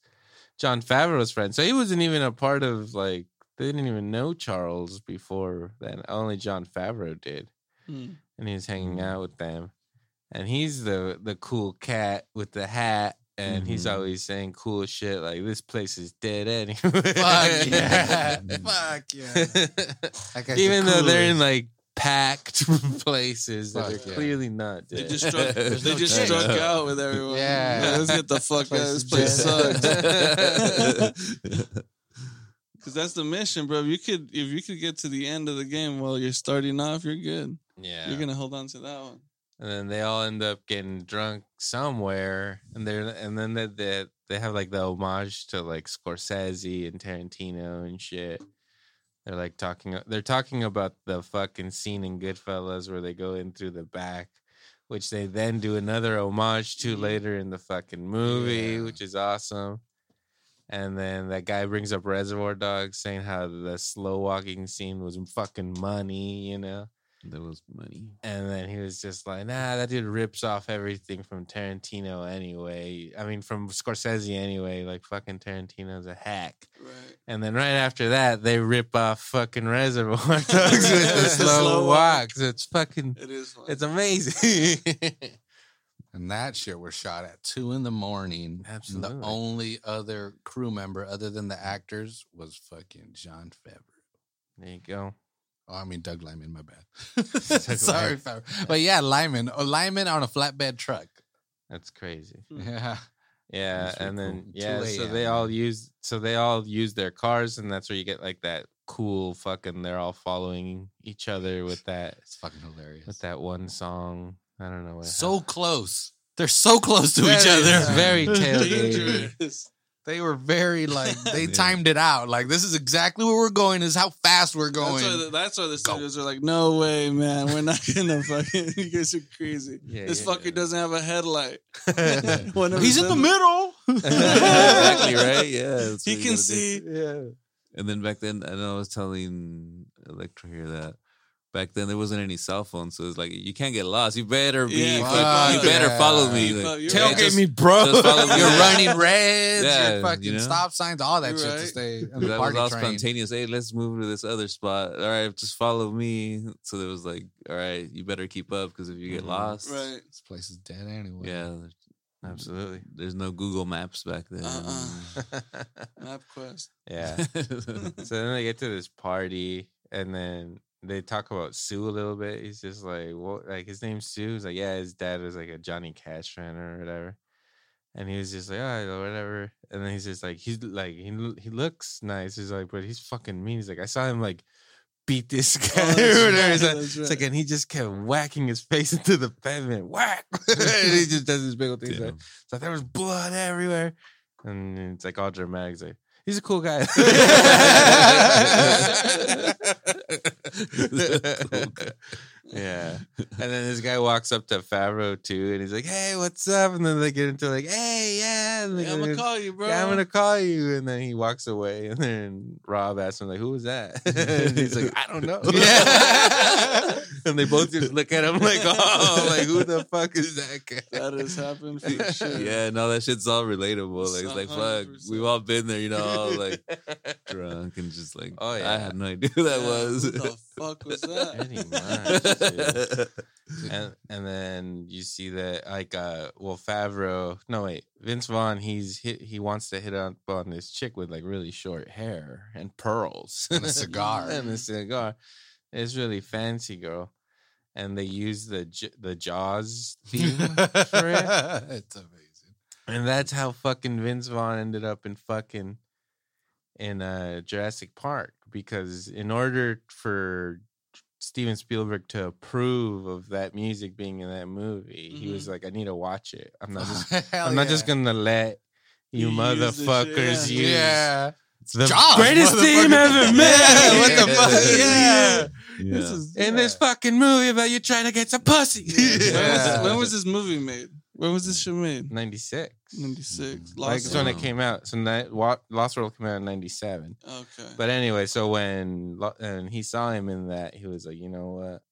Jon Favreau's friend, so he wasn't even a part of like they didn't even know Charles before then. Only Jon Favreau did, Hmm. and he was hanging Mm. out with them. And he's the the cool cat with the hat, and he's Mhm. always saying cool shit like "This place is dead anyway." Fuck yeah. Fuck yeah. That the Even though they're in like packed places that Fuck are yeah. clearly not They just struck. They just change. struck out with everyone. Yeah. let's get the fuck out. Place This place dead. sucks. Because that's the mission, bro. You could if you could get to the end of the game while you're starting off, you're good. yeah. You're gonna hold on to that one. And then they all end up getting drunk somewhere, and they're and then they they, they have like the homage to like Scorsese and Tarantino and shit. They're like talking. Uh, they're talking about the fucking scene in Goodfellas where they go in through the back, which they then do another homage to mm-hmm. later in the fucking movie, Yeah. which is awesome. And then that guy brings up Reservoir Dogs, saying how the slow walking scene was fucking money, you know. That was money. And then he was just like, nah, that dude rips off everything from Tarantino anyway. I mean, from Scorsese anyway. Like, fucking Tarantino's a hack. Right. And then right after that, they rip off fucking Reservoir Dogs with the slow, Slow walk. It's fucking, It is. Fun. it's amazing. And that shit was shot at two in the morning. And Absolutely. the only other crew member other than the actors was fucking Jon Favreau. there you go. Oh, I mean Doug Liman, my bad. Sorry, Favreau. But yeah, Liman. Oh, Liman on a flatbed truck. That's crazy. Hmm. Yeah. Yeah, That's and then cool. yeah, so they all use so they all use their cars, and that's where you get like that cool fucking. They're all following each other with that It's fucking hilarious. with that one song. I don't know what. so close. They're so close to each Very- other. very tailgating. Dangerous. They were very like they Yeah. timed it out. Like this is exactly where we're going. Is how fast we're That's going. why, the, that's why the Go. studios are like, no way, man. We're not gonna fucking. You guys are crazy. Yeah, this yeah, fucker yeah. doesn't have a headlight. yeah. He's in the headlights- middle. exactly right. Yeah, He can gotta do. see. And then back then, I know I was telling Electro here that back then there wasn't any cell phones, so it's like you can't get lost. You better be, Yeah, fuck- you better yeah. follow me. Keep Like, up, right. Just- me, bro. just follow me. You're running reds, Yeah, you're fucking you know? stop signs, all that You're shit to right. stay in That the was all train. spontaneous. Hey, let's move to this other spot. All right, just follow me. So there was like, all right, you better keep up because if you get Mhm. lost, Right. This place is dead anyway. yeah, Absolutely. there's no Google Maps back then. Uh-uh. MapQuest. yeah. So then they get to this party, and then they talk about Sue a little bit. He's just like, "What?" Like his name's Sue. He's like, "Yeah, his dad was like a Johnny Cash fan or whatever." And he was just like, "Oh, whatever." And then he's just like, "He's like, he he looks nice." He's like, "But he's fucking mean." He's like, "I saw him like beat this guy. Oh, right, It's like, that's it's like, and he just kept whacking his face into the pavement. Whack! and he just does this big old thing. Like, like there was blood everywhere. And it's like all dramatic. It's like, he's a cool guy. yeah. And then this guy walks up to Favreau too, and he's like, "Hey, what's up?" And then they get into like, "Hey, yeah, and Yeah, I'm gonna call you, bro. yeah, I'm gonna call you." And then he walks away, and then Rob asks him like, "Who was that?" and he's like, "I don't know." Yeah. and they both just look at him like, "Oh, like who the fuck is that guy?" That has happened for sure. Yeah, no, that shit's all relatable. Like it's like fuck, we've all been there, you know, all like drunk and just like, Oh, yeah, I had no idea who that Yeah, was. What fuck was that? Pretty much, and and then you see that like uh well Favreau no wait Vince Vaughn he's hit he wants to hit up on this chick with like really short hair and pearls And a cigar. and a cigar it's really fancy girl and they use the J- the Jaws theme for it it's amazing. and that's how fucking Vince Vaughn ended up in fucking in uh Jurassic Park because in order for Steven Spielberg to approve of that music being in that movie, he was mm-hmm. like, "I need to watch it. I'm not just, I'm not yeah. just gonna let you, You use motherfuckers yeah. use Yeah. the Jaws, greatest team ever made. Yeah, what the fuck? Yeah, Yeah. This is in this fucking movie about you trying to get some pussy. When, was, Yeah. when was this movie made? When was this shit made? 96. 96. Mm-hmm. Like Lost it's when it came out. So ni- Wa- Lost World came out in 97. Okay. But anyway, so when and he saw him in that, he was like, you know what?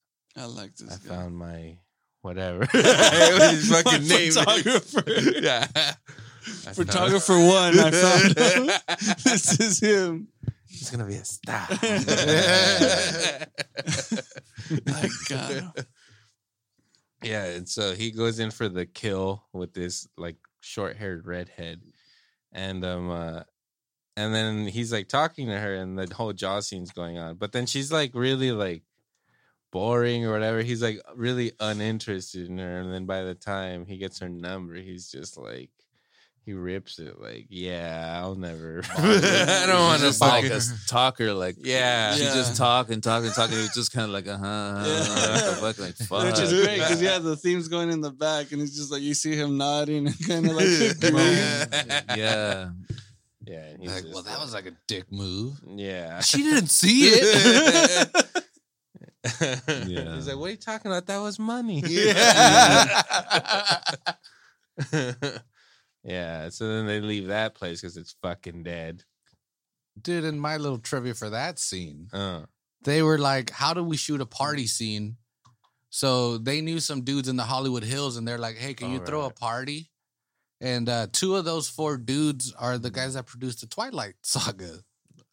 I like this I guy. found my whatever. it was his fucking My name. photographer. yeah. I found- Photographer one, I found him. this is him. He's gonna be a star. I got him. Yeah, and so he goes in for the kill with this like short-haired redhead, and um, uh, and then he's like talking to her, and the whole jaw scene's going on. But then she's like really like boring or whatever. He's like really uninterested in her, and then by the time he gets her number, he's just like. He rips it like, yeah, I'll never. I don't want to just like fucking. a s- talker, like Yeah. she Yeah. just talk and talk and talk, and it was just kind of like, uh huh, uh-huh, Yeah. what like fuck. Which is great because yeah, the theme's going in the back, and it's just like you see him nodding and kind of like yeah, Yeah, and he's Like, well, that was like a dick move. yeah. She didn't see it. Yeah. He's like, "What are you talking about? That was money." Yeah. Yeah. So then they leave that place because it's fucking dead. Dude, and my little trivia for that scene, Uh, they were like, "How do we shoot a party scene?" So they knew some dudes in the Hollywood Hills, and they're like, "Hey, can you throw a party?" And uh, two of those four dudes are the guys that produced the Twilight Saga.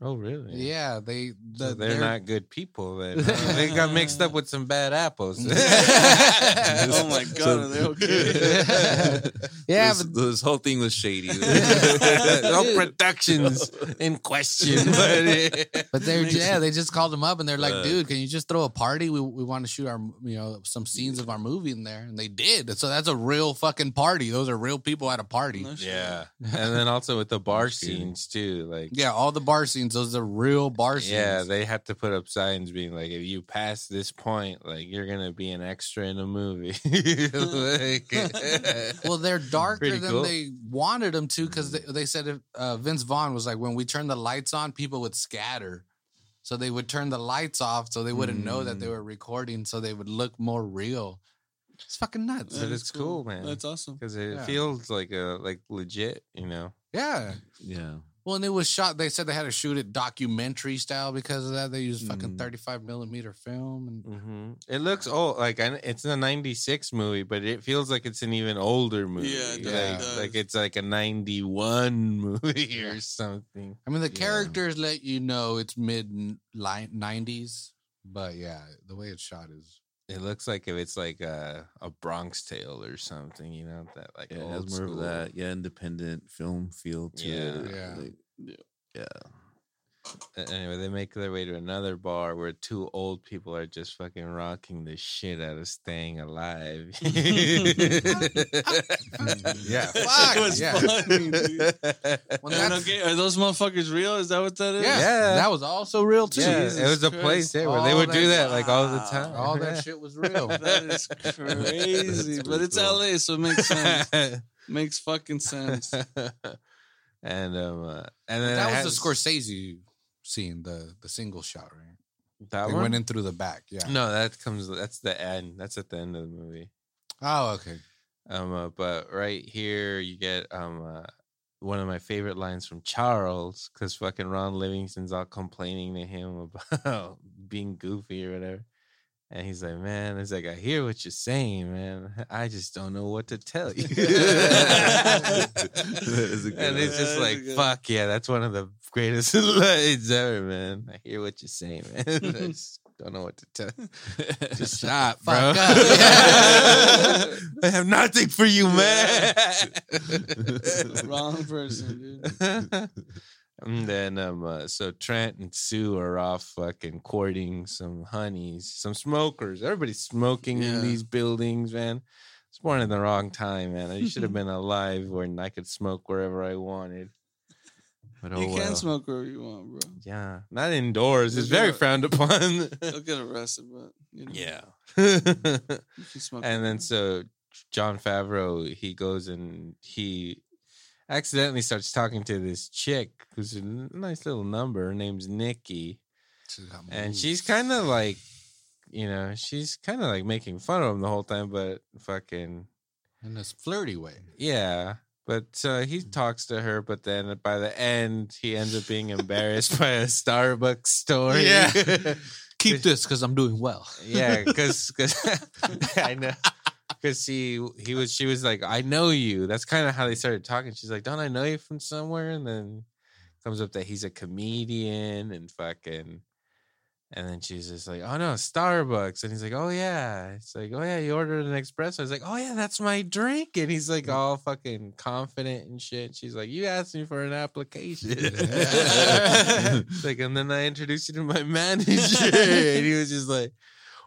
Oh, really? Yeah, they So the, they're, not good people. Then huh? they got mixed up with some bad apples. oh my god, are they okay? Yeah, this, but this whole thing was shady. no productions in question. But But they're yeah, they just called him up and they're like, Uh, dude, can you just throw a party? We we want to shoot our you know some scenes of our movie in there, and they did. So that's a real fucking party. Those are real people at a party. Yeah, and then also with the bar scenes too, like Yeah, all the bar scenes. Those are real bar scenes. Yeah, they had to put up signs being like, if you pass this point, like you're gonna be an extra in a movie. like, well, they're darker Pretty than cool. they wanted them to because they, they said if, uh, Vince Vaughn was like, when we turn the lights on, people would scatter. So they would turn the lights off so they wouldn't know that they Mm. were recording so they would look more real. It's fucking nuts. But That is it's cool, man. That's awesome. because it Yeah. feels like a like legit, you know. Yeah. yeah, Well, and it was shot. They said they had to shoot it documentary style because of that. They used fucking Mm. 35 millimeter film. And hmm It looks old, like it's a '96 movie, but it feels like it's an even older movie. Yeah, it does, like, it like it's like a '91 movie or something. I mean, the Yeah. characters let you know it's mid 90s, but yeah, the way it's shot is. It looks like if it's like a, a Bronx Tale or something, you know that like yeah, it has more school. of that yeah independent film feel to Yeah. it. Yeah. Like, Yeah. yeah. A- anyway, they make their way to another bar where two old people are just fucking rocking the shit out of staying alive. Yeah, That fuck, was yeah. funny, dude. Well, okay, are those motherfuckers real? Is that what that is? yeah, Yeah. that was also real too. Yeah, Jesus it was a Christ. place there where they All would do that- that like all the time. All that shit was real. That is crazy. but it's LA, so it makes sense. makes fucking sense. and um, uh, and then that it was the has- Scorsese scene, the the single shot, right? That They one? went in through the back. Yeah. No, that comes. That's the end. That's at the end of the movie. Oh, okay. Um, uh, but right here you get um uh, one of my favorite lines from Charles because fucking Ron Livingston's all complaining to him about being goofy or whatever. And he's like, man, it's like, I hear what you're saying, man. I just don't know what to tell you. That is a good and it's just like, fuck yeah, that's one of the greatest lines ever, man. I hear what you're saying, man. I just don't know what to tell. Just stop, bro. Fuck up. I have nothing for you, man. Wrong person, dude. And then um uh, so Trent and Sue are off fucking courting some honeys, some smokers. Everybody's smoking Yeah. in these buildings, man. It's born in the wrong time, man. I should have been alive when I could smoke wherever I wanted. But oh you can well. smoke wherever you want, bro. Yeah, not indoors. It's very frowned upon. You'll get arrested, but you know, yeah. you can smoke. and then so Jon Favreau he goes and he accidentally starts talking to this chick who's a nice little number. Her name's Nikki, and she's kind of like, you know, she's kind of like making fun of him the whole time, but fucking in this flirty way. yeah. But uh, he talks to her, but then by the end, he ends up being embarrassed by a Starbucks story. Yeah. Keep this because I'm doing well. yeah, because I know because he he was she was like I know you. That's kind of how they started talking. She's like, don't I know you from somewhere? And then comes up that he's a comedian and fucking. And then she's just like, "Oh no, Starbucks!" And he's like, "Oh yeah." It's like, "Oh yeah, you ordered an espresso." I was like, "Oh yeah, that's my drink." And he's like mm. all fucking confident and shit. She's like, "You asked me for an application." It's like, and then I introduced you to my manager, and he was just like,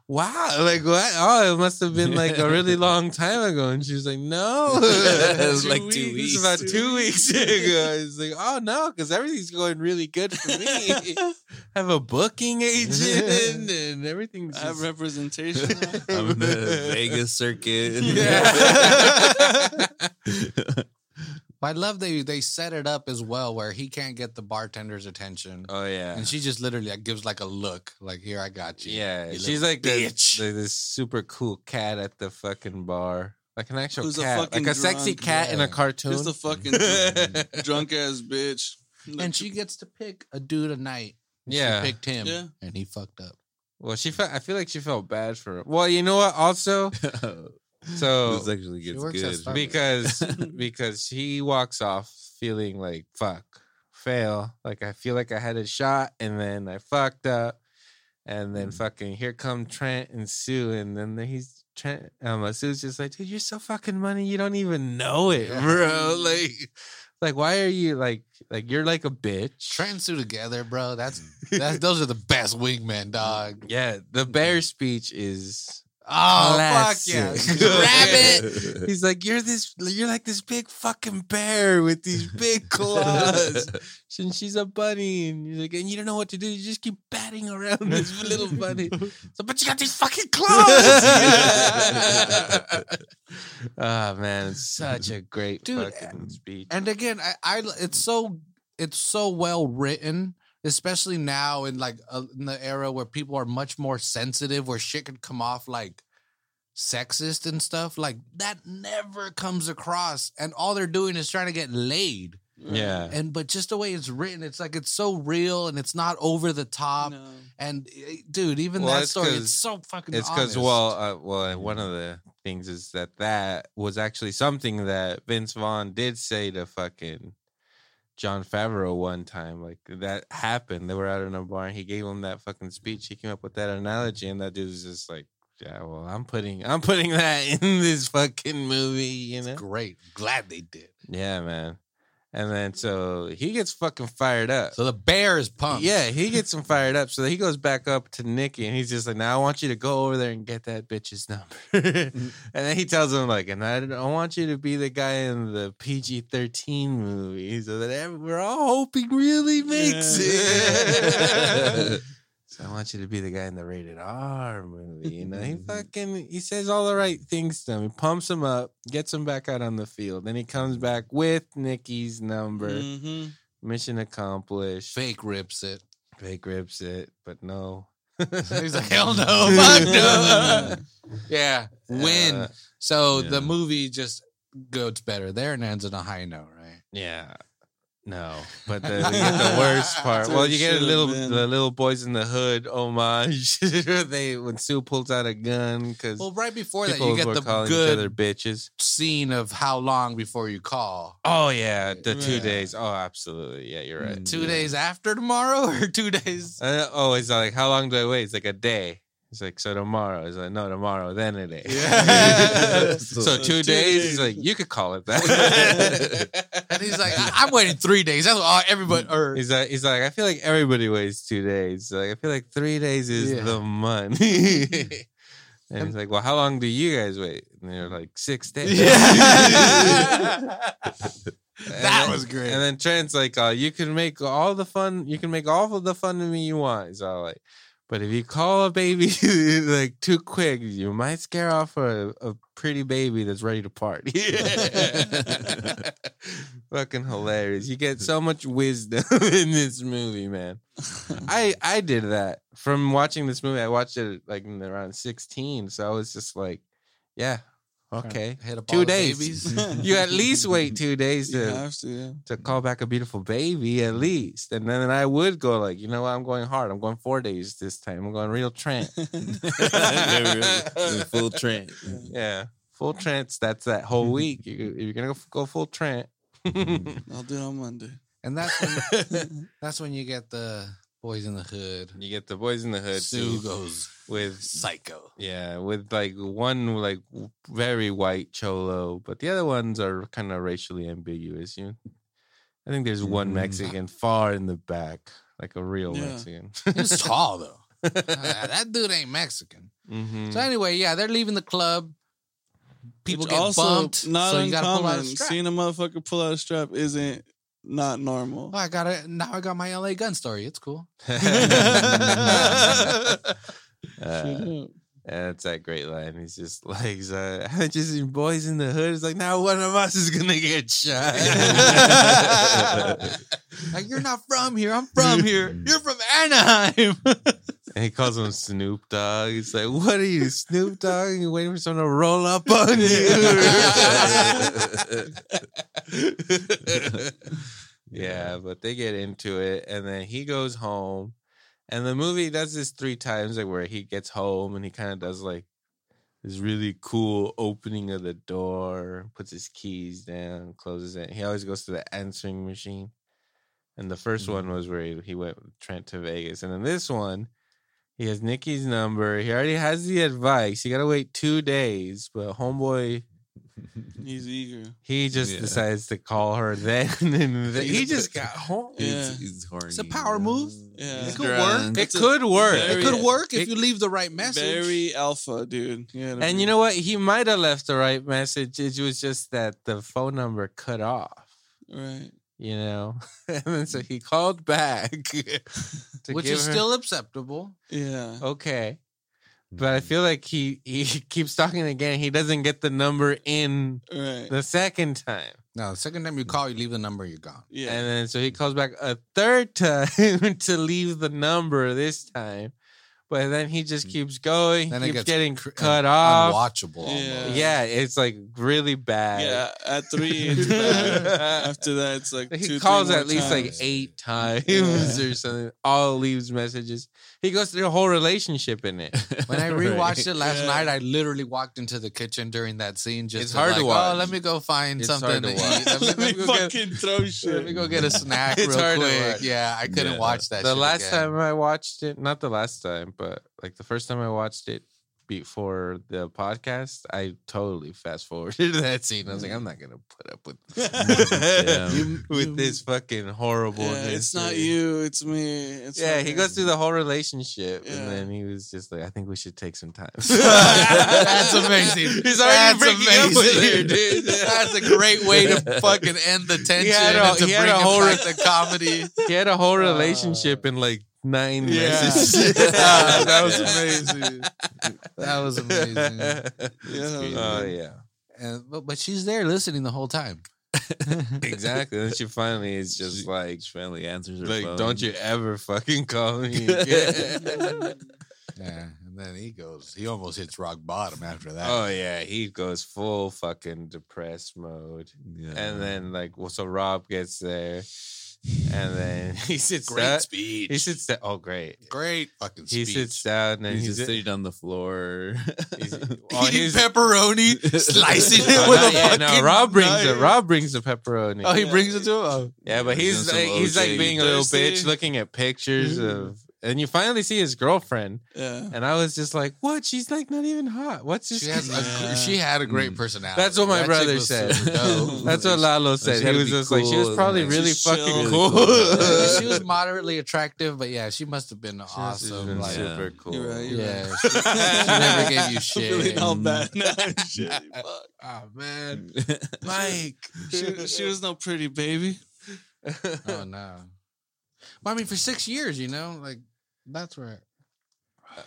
"Wow, like what? Oh, it must have been like a really long time ago." And she was like, "No, It was Two like two weeks. It weeks. was about Two two weeks. weeks ago." It's like, "Oh no, because everything's going really good for me. I have a booking agent, and everything's I have representation. I'm in the Vegas circuit. Yeah. But I love they they set it up as well where he can't get the bartender's attention. oh yeah, And she just literally like, gives like a look, like here I got you. Yeah, you she's like bitch. the- this super cool cat at the fucking bar, like an actual Who's a cat, fucking like a sexy drunk, cat in a cartoon. Just a fucking drunk ass bitch. and she gets to pick a dude a night. Yeah. she picked him, Yeah. and he fucked up. well, she felt. I feel like she felt bad for. Him. Well, you know what? Also, so this actually gets good. Because because he walks off feeling like fuck, fail. Like I feel like I had a shot, and then I fucked up, and then mm-hmm. fucking here come Trent and Sue, and then he's Trent. Um, uh, Sue's just like, dude, you're so fucking money, you don't even know it, Yeah. bro. Like, like why are you like like you're like a bitch? Trent Sue together, bro. That's mm. that's those are the best wingmen, dog. Yeah, the bear speech is Oh fuck yeah! Classic. Grab it. He's like, you're this, you're like this big fucking bear with these big claws, and she's a bunny, and you're like, and you don't know what to do. You just keep batting around this little bunny. So, but you got these fucking claws. oh man, it's such a great Dude, fucking speech. And again, I, I it's so it's so well written, especially now in like uh, in the era where people are much more sensitive, where shit can come off like sexist and stuff. Like that never comes across, and all they're doing is trying to get laid. yeah, And but just the way it's written, it's like it's so real and it's not over the top. No. And eh, dude, even Well, that story, it's so fucking. It's because well, uh, well, one of the things is that that was actually something that Vince Vaughn did say to fucking Jon Favreau one time. Like that happened. They were out in a bar, and he gave him that fucking speech. He came up with that analogy, and that dude was just like, "Yeah, well, I'm putting, I'm putting that in this fucking movie," you know? great. Glad they did. Yeah, man. And then so he gets fucking fired up. So the bear is pumped. Yeah, he gets him fired up. So he goes back up to Nikki and he's just like, now I want you to go over there and get that bitch's number. and then he tells him, like, and I, I want you to be the guy in the PG 13 movie so that we're all hoping really makes it. so I want you to be the guy in the rated R movie. You know, he fucking, he says all the right things to him. He pumps him up, gets him back out on the field. Then he comes back with Nikki's number. Mhm. Mission accomplished. Fake rips it. Fake rips it, but no. He's like, hell no, fuck no. yeah, win. Uh, so Yeah. the movie just goes better there and ends on a high note, right? yeah. No, but the, the worst part. Well, you get a little the little boys in the hood homage. they when Sue pulls out a gun because Well, right before that, you get the calling each other good bitches. scene of how long before you call. Oh yeah, the two Right. days. Oh, absolutely. Yeah, you're right. Two Yeah. days after tomorrow or two days? Uh, oh, it's like how long do I wait? It's like a day. It's like so tomorrow. It's like no tomorrow, then a day. Yeah. so, So two two days. He's like you could call it that. And he's like, I- I'm waiting three days. That's all everybody. Or He's like, he's like, I feel like everybody waits two days. Like, I feel like three days is Yeah. the money. and he's like, well, how long do you guys wait? And they're like, six days. And That then- was great. And then Trent's like, uh, you can make all the fun, you can make all of the fun of me you want. He's all like, but if you call a baby like too quick, you might scare off a, a pretty baby that's ready to party. Fucking hilarious. You get so much wisdom in this movie, man. I I did that from watching this movie. I watched it like around 16. So I was just like, yeah, okay. hit up Two days. babies. You at least wait two days You to have to, yeah. to call back a beautiful baby at least. And then I would go like, you know what, I'm going hard. I'm going four days this time. I'm going real Trent. full trend. yeah. Full Trent's that's that whole week. You you're gonna go, go full Trent. I'll do it on Monday. and that's when, that's when you get the boys in the hood. you get the boys in the hood Sue too, goes with psycho. yeah, with like one like very white cholo, but the other ones are kind of racially ambiguous. You, I think there's one Mm. Mexican far in the back, like a real Yeah. Mexican. He's tall though. Uh, that dude ain't Mexican. Mhm. So anyway, yeah, they're leaving the club. People Which get also bumped. Not so you gotta pull out a uncommon. strap. Seeing a motherfucker pull out a strap isn't not normal. Oh, I got it. Now I got my LA gun story. It's cool. Uh, Straight up. That's that great line. He's just like, uh, I just seen boys in the hood. It's like, now one of us is gonna get shot. Like you're not from here. I'm from here. You're from Anaheim. And he calls him Snoop Dogg. He's like, what are you, Snoop Dogg? You waiting for someone to roll up on you? yeah, but they get into it, and then he goes home, and the movie does this three times, like where he gets home and he kind of does like this really cool opening of the door, puts his keys down, closes it. He always goes to the answering machine. And the 1st mm-hmm. one was where he, he went with Trent to Vegas. And then this one, he has Nikki's number. He already has the advice. You got to wait two days. But homeboy, He's eager. he just Yeah. decides to call her then. And then he just got home. Yeah. He's, he's horny. It's a power move. Yeah. It could work. It a could work. very- It could work if you leave the right message. Very alpha, dude. Yeah. And you know what? He might have left the right message. It was just that the phone number cut off. Right. You know, and then so he called back, to which give is her- still acceptable. Yeah. okay. But I mm. feel like he he keeps talking again. He doesn't get the number in Right. the second time, No, the second time you mm. call, you leave the number, you're gone. Yeah. and then so he calls back a third time to leave the number this time. But then he just mm. keeps going. Then it keeps gets getting cr- cut off. Unwatchable. Yeah. almost. Yeah, it's like really bad. yeah. At three, it's bad. After that, it's like He two, calls three more at least like eight times Yeah. or something. All leaves messages. He goes through a whole relationship in it. When I rewatched it last Yeah. night, I literally walked into the kitchen during that scene. Just It's to hard like, to oh, watch. Oh, let me go find It's something hard to to eat. watch. Let me, let me Let me go get, fucking throw shit. let me go get a snack It's real hard to quick. watch. Yeah, I couldn't Yeah. watch that. the shit last again. time I watched it, not the last time, but like the first time I watched it, before the podcast, I totally fast forwarded that scene. I was like, I'm mm. not gonna put up with Yeah. You- with you- this fucking horrible. Yeah, it's not you, it's me. It's Yeah, he goes through the whole relationship, Yeah. and then he was just like, "I think we should take some time." That's amazing. He's already That's breaking up with her, amazing. dude. That's a great way to fucking end the tension had a- and to he bring had a whole re- to comedy. he had a whole uh. relationship in like nine Yeah. messages. Ah, that was amazing. That was amazing. Yeah. Oh yeah, And but, but she's there listening the whole time. exactly. And she finally is just She- like, She finally answers her like, phone. don't you ever fucking call me again. Yeah, and then he goes. He almost hits rock bottom after that. oh yeah, he goes full fucking depressed mode. Yeah. And then like, well, so Rob gets there, and then he sits great down. speech. He sits down. Oh, great. great fucking He speech. sits down and he's, he's, just sitting on the floor. he's Eating he's- pepperoni, slicing oh, it Oh, with no, a yeah, fucking. no, Rob brings knife. it. Rob brings the pepperoni. Oh, he brings it to him. Oh. yeah, but He's he's like, he's like OJ. being a little bitch, looking at pictures of, and you finally see his girlfriend, Yeah. and I was just like, what? She's like not even hot. What's this? She, has a, Yeah. she had a great Mm. personality. That's what my That chick brother was said. super dope. That's what Lalo said. She He had to was be just like, she was cool probably and, really she's fucking chill. cool. She was moderately attractive, but yeah, she must have been She awesome. been Like, super cool. You're right, you're yeah, right. she, she never gave you I'm feeling shit. all bad now. Shit, fuck. Oh man, Mike, she, she was no pretty baby. Oh no. Well, I mean, for six years, you know, like that's right.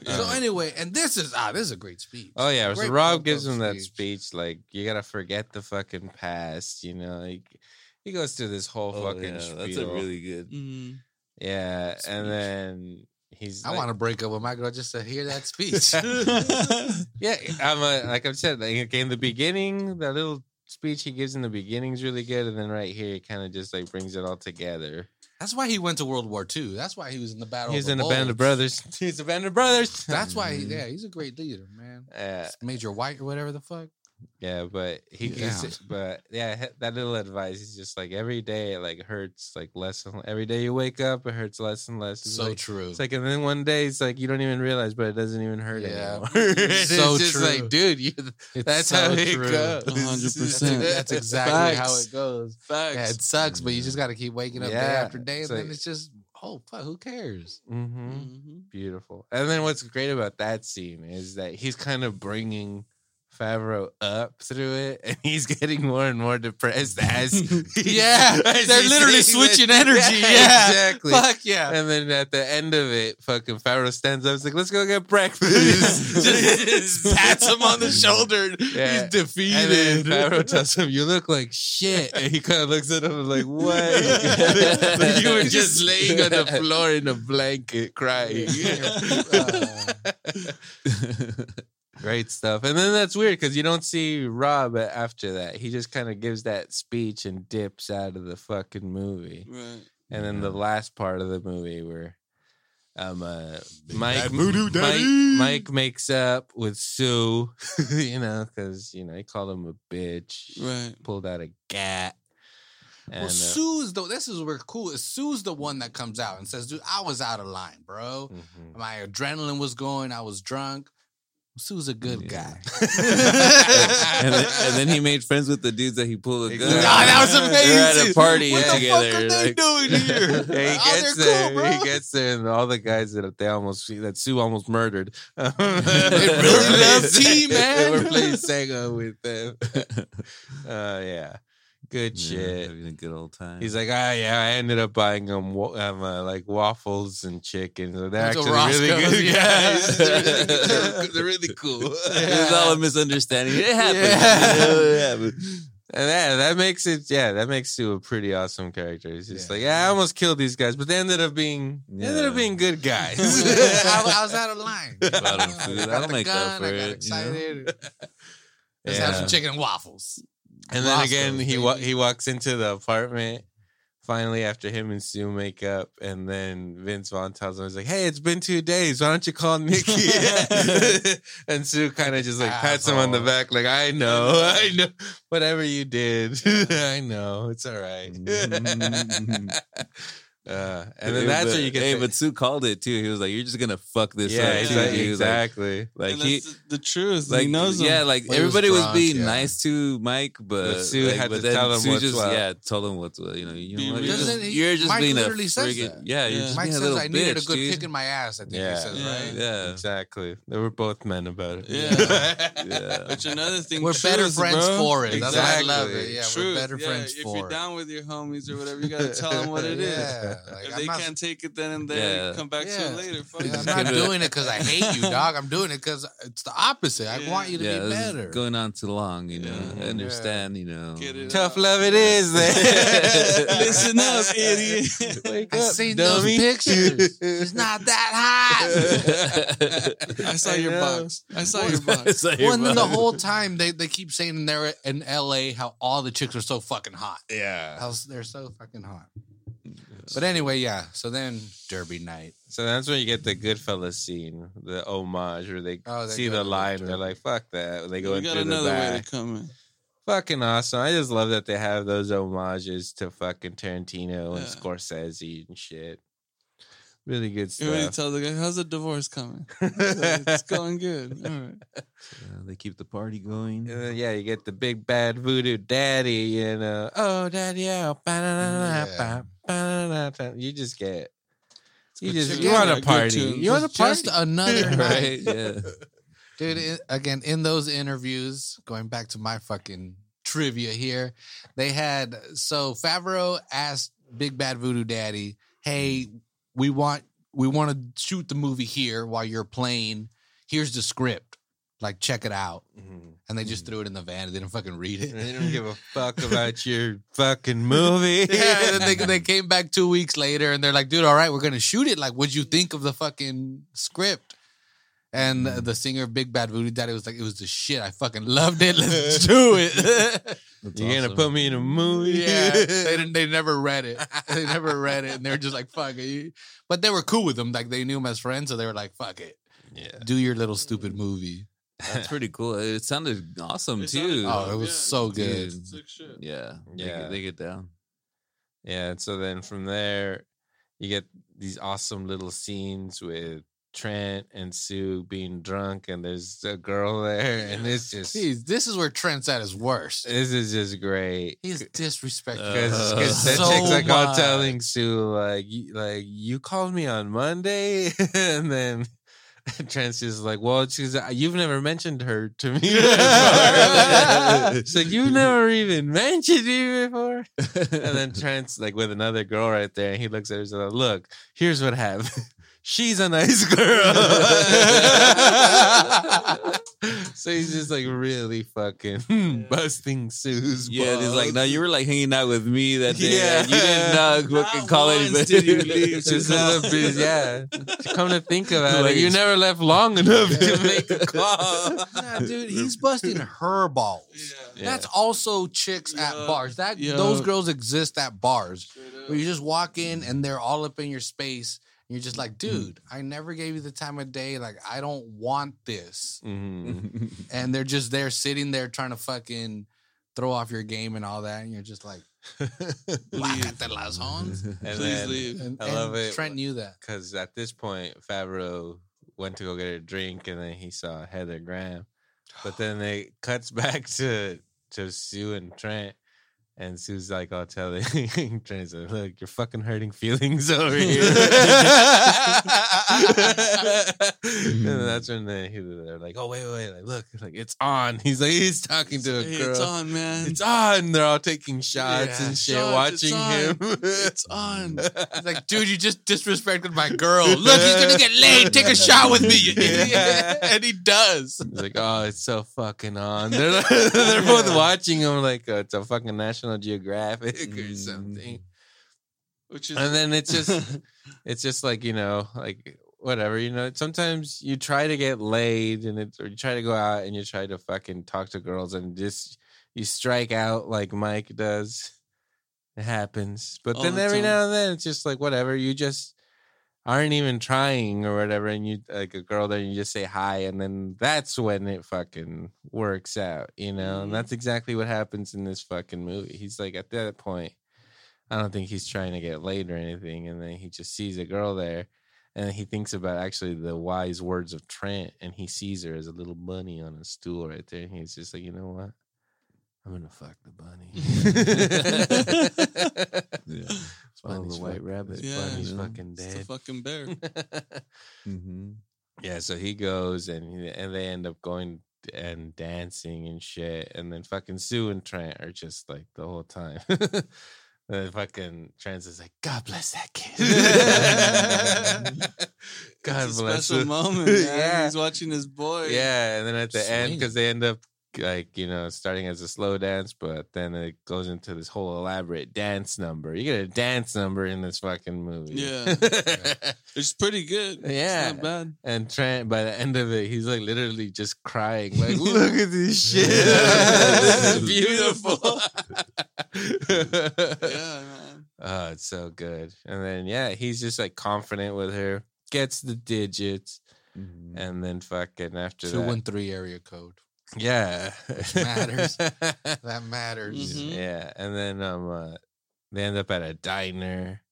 So anyway, and this is ah, this is a great speech. Oh yeah, so Rob gives up him that speech. speech like you gotta forget the fucking past, you know. Like, he goes through this whole Oh, fucking yeah, spiel. that's a really good. Mm. yeah, speech. and then he's I like- want to break up with my girl just to hear that speech. yeah, I'm a, like I've said, like okay, in the beginning, that little speech he gives in the beginning is really good, and then right here, he kind of just like brings it all together. That's why he went to World War II. That's why he was in the battle. He's in the a band of brothers. He's a band of brothers. That's why, he, yeah, he's a great leader, man. Yeah, Major White or whatever the fuck. Yeah, but he Yeah. but yeah, that little advice is just like every day it like hurts like less and every day you wake up it hurts less and less. It's So like, true. It's like, and then one day it's like you don't even realize, but it doesn't even hurt Yeah. anymore. It's so it's just true. like, dude, you, that's so how it true. goes. 100%. That's exactly how it goes. Facts. Yeah, it sucks, but you just got to keep waking up day after day, and it's then it's just, oh fuck, who cares? hmm Mhm. Beautiful. And then what's great about that scene is that he's kind of bringing Favreau up through it, and he's getting more and more depressed as Yeah, as they're literally that- switching energy. Yeah, exactly. Fuck yeah. And then at the end of it, fucking Favreau stands up. He's like, "Let's go get breakfast." just pats him on the shoulder. Yeah. He's defeated. And then Favreau tells him, "You look like shit." And he kind of looks at him like, "What?" Like you were just laying on the floor in a blanket crying. Uh. Great stuff. And then that's weird because you don't see Rob after that. He just kind of gives that speech and dips out of the fucking movie. Right. And then the last part of the movie where um uh Mike voodoo Mike, daddy. Mike makes up with Sue, you know, because you know he called him a bitch, Right. pulled out a gat. And well, uh, Sue's the this is where cool. is Sue's the one that comes out and says, "Dude, I was out of line, bro. mhm. My adrenaline was going. I was drunk." Sue's a good Yeah. guy. and, then, and then he made friends with the dudes that he pulled a gun. Exactly. Ah, that was amazing. They're at a party What the together. fuck are they like- doing here? Yeah, he Oh, gets they're there. cool. He gets there, and all the guys that they almost that Sue almost murdered. they really love tea, man. They were playing Sega with them. uh, yeah, good Yeah, shit. having a good old time. He's like, ah, yeah, I ended up buying them um, uh, like waffles and chicken. So they're Went to actually really good. yeah. guys. they're, really, they're, they're really cool. it was all a misunderstanding. It happened. Yeah. You know, it happened. And that, that makes it, yeah, that makes you a pretty awesome character. He's just Yeah. like, yeah, I almost killed these guys, but they ended up being, they ended up being good guys. I, I was out of line. Bought him food. I got That'll the make up gun, for I got it, you know? excited. Let's have some chicken and waffles. And then again, he wa- he walks into the apartment finally after him and Sue make up, and then Vince Vaughn tells him, "He's like, hey, it's been two days. Why don't you call Nikki?" and Sue kind of just like pats him on the back, like, "I know, I know, whatever you did, I know, it's all right." Uh, and then Hey, that's but, where you get Hey, the- but Sue called it too. He was like, "You're just gonna fuck this yeah, up." it's too, like- Like- exactly. Like, he, the, the truth. like he knows them. yeah, like Well, he was everybody was, being yeah. nice to Mike, but, But Sue like, had but to tell him Sue what's just, what. Yeah, tell him what's what. You know, you know, you're, just, he- you're just Mike being a literally says friggin' that. yeah. You're Yeah. just Mike being a says little I needed a good dude. kick in my ass. I think Yeah. he says, right? Yeah, Exactly. They were both men about it. Yeah. yeah. Which another thing. We're better friends for it. That's why I love it. Exactly. Yeah, we're better yeah, friends if you're down with your homies or whatever, you gotta tell them what it is. Yeah, like, if I'm they not- can't take it then and there, Yeah. come back to it later. Fuck Yeah. I'm not doing it because I hate you, dog. I'm doing it because it's the opposite. I want you to yeah, be this is better. going on too long, you know. Yeah. I understand, you know. Tough out. love it is. Then. Listen up, idiot. Wake I up, seen dummy. those pictures. It's not that hot. I saw your box. I saw your box. It's like your well, and then the whole time they, they keep saying they're in LA how all the chicks are so fucking hot. yeah. How they're so fucking hot. But anyway, yeah. So then Derby night. So that's when you get the Goodfellas scene, the homage, where they Oh, they see go the to line. They're like, "Fuck that!" They go we in got through the another way back. to come in. Fucking awesome! I just love that they have those homages to fucking Tarantino and Yeah. Scorsese and shit. Really good You already stuff. tell the guy, how's the divorce coming? it's going good. All right. Yeah, they keep the party going. And then, yeah, you get the big bad voodoo daddy, you know. Oh, daddy, yeah. ba-da-da-da-da, ba-da-da-da. You just get, you just, you want a party. You want a party. Just another night. right? Yeah. Dude, i again, in those interviews, going back to my fucking trivia here, they had so Favreau asked Big Bad Voodoo Daddy, "Hey, we want we want to shoot the movie here while you're playing. Here's the script. Like, check it out." Mhm. And they just threw it in the van. and They didn't fucking read it. They don't give a fuck about your fucking movie. yeah, they, they came back two weeks later and they're like, dude, all right, we're gonna shoot it. Like, what'd you think of the fucking script? And Mm. the singer of Big Bad Voodoo Daddy was like, it was the shit. I fucking loved it. Let's do it. That's You're gonna put me in a movie? yeah, they didn't. They never read it. They never read it, and they were just like, "Fuck it." But they were cool with him. Like they knew him as friends, so they were like, "Fuck it, yeah. do your little stupid movie." That's pretty cool. It sounded awesome It too. sounded Oh, it was yeah. so good. Dude. Sick shit. Yeah, they Yeah. get- they get down. Yeah, and so then from there, you get these awesome little scenes with Trent and Sue being drunk, and there's a girl there, and it's just Jeez, this is where Trent's at his worst. this is just great. He's disrespectful. Because Uh, that so chick's like all much. telling Sue like you, like you called me on Monday, and then Trent's just like, well, she's you've never mentioned her to me before. so you've never even mentioned me before. And then Trent's like with another girl right there, and he looks at her and says, "Look, here's what happened." She's a nice girl. so he's just like really fucking busting Sue's Yeah, he's like, balls. no, you were like hanging out with me that day. Yeah. and you didn't uh, fucking Not call once anybody. did you leave This to is call. a bit- yeah. Come to think about Like it, you never left long enough to make a call. Nah, dude, he's busting her balls. Yeah. That's also chicks at bars. That Yeah. those girls exist at bars where you just walk in and they're all up in your space. And you're just like, dude, I never gave you the time of day. Like, I don't want this. Mhm. And they're just there sitting there trying to fucking throw off your game and all that. And you're just like, las hones." And Please then, leave. And, I and love it. Trent knew that. because at this point, Favreau went to go get a drink, and then he saw Heather Graham. But then it cuts back to to Sue and Trent, and Sue's like, "I'll tell it." Trent's like, "Look, you're fucking hurting feelings over here." and that's when they they're like, "Oh wait, wait, wait! Like, look, like it's on." He's like, he's talking to a girl. it's on, man. It's on. They're all taking shots Yeah, and shit, shots, watching on. him. It's on. It's like, dude, you just disrespected my girl. Look, he's gonna get laid. Take a shot with me, you idiot. Yeah. and he does. He's like, oh, it's so fucking on. They're like- they're both watching him like uh, it's a fucking National Geographic or Mm. something. Which is And then it's just it's just like you know like whatever you know. Sometimes you try to get laid and it or you try to go out and you try to fucking talk to girls and just you strike out like Mike does. It happens, but All then the every time. now and then it's just like whatever. You just aren't even trying or whatever, and you like a girl there, and you just say hi, and then that's when it fucking works out, you know. And mm-hmm. that's exactly what happens in this fucking movie. He's like at that point, I don't think he's trying to get laid or anything. And then he just sees a girl there, and he thinks about actually the wise words of Trent, and he sees her as a little bunny on a stool right there. And he's just like, you know what? I'm gonna fuck the bunny. Yeah. Follow the white fuck- rabbit. Yeah, Bunny's yeah. fucking It's the dead. fucking bear. Mm-hmm. Yeah, so he goes and he, and they end up going and dancing and shit, and then fucking Sue and Trent are just like the whole time. And fucking Trent's is like, God bless that kid. God it's a bless special him. moment. Man. yeah, He's watching his boy. yeah, and then at the end, because they end up like you know starting as a slow dance, but then it goes into this whole elaborate dance number. You get a dance number in this fucking movie. Yeah. It's pretty good. Yeah. It's not bad. And Trent, by the end of it, he's like literally just crying, like, "Look at this shit, Yeah. this is beautiful." Yeah, man. Oh, it's so good. And then yeah, he's just like confident with her, gets the digits, Mm-hmm. and then fucking after Two that, one three area code. Yeah, it matters. That matters. Mhm. Yeah, and then um, uh, they end up at a diner,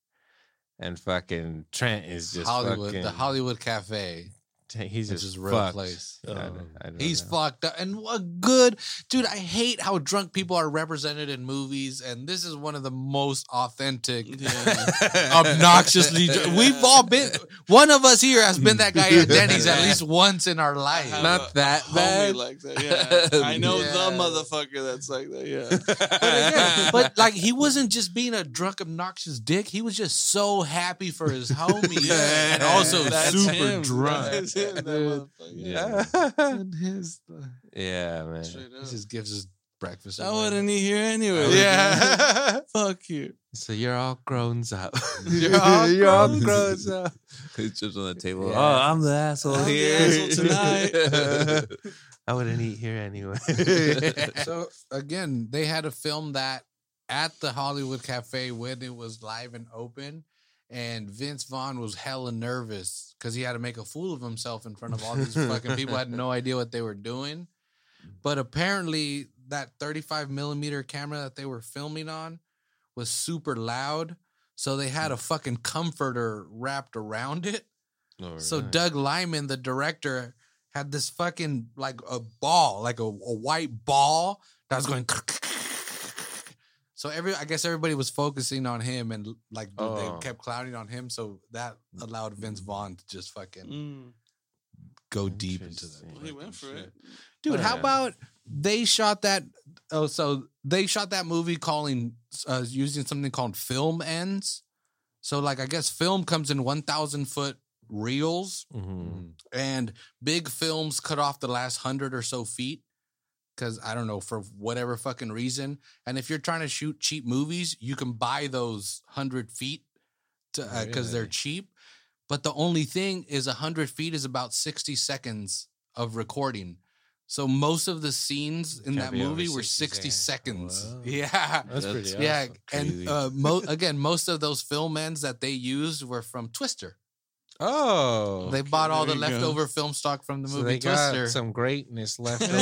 and fucking Trent is just Hollywood, fucking, the Hollywood Cafe, He's which just is real fucked. place. I don't- Oh. I don't He's know. fucked up. And what good, dude. I hate how drunk people are represented in movies, and this is one of the most authentic, Yeah. obnoxiously. dr- We've all been. One of us here has been that guy at Denny's at least once in our I life. have Not a that homie bad. like that. Yeah, I know Yeah. the motherfucker that's like that. Yeah, But, again, but like he wasn't just being a drunk, obnoxious dick. He was just so happy for his homie, Yeah. and also That's super him. drunk. That's him, that yeah, And his, yeah, man. He just gives us breakfast. I wouldn't eat here anyway. Oh, yeah. Fuck you. So you're all grown up. You're all you're all grown grown up. It's just on the table. Yeah. Oh, I'm the asshole I'm the here. asshole tonight. I wouldn't eat here anyway. so again, they had to film that at the Hollywood Cafe when it was live and open. And Vince Vaughn was hella nervous because he had to make a fool of himself in front of all these fucking people had no idea what they were doing. But apparently, that 35 millimeter camera that they were filming on was super loud. So they had a hmm. fucking comforter wrapped around it. Oh, so Alright. Doug Liman, the director, had this fucking like a ball, like a, a white ball that was going. So every, I guess everybody was focusing on him, and like dude, Oh. they kept clowning on him. So that allowed Vince Vaughn to just fucking Mm. go deep into that. Well, he went for it. Dude, Oh, how yeah. about they shot that? Oh, so they shot that movie calling uh, using something called film ends. So like I guess film comes in one thousand foot reels, Mhm. and big films cut off the last hundred or so feet because I don't know for whatever fucking reason. And if you're trying to shoot cheap movies, you can buy those hundred feet because they're cheap. But the only thing is, hundred feet is about sixty seconds of recording. So most of the scenes in that movie were 60 seconds. seconds. Yeah. That's pretty awesome. Yeah, and uh, mo- again, most of those film ends that they used were from Twister. Oh, They bought all the there go. leftover film stock from the so movie they got some greatness left over from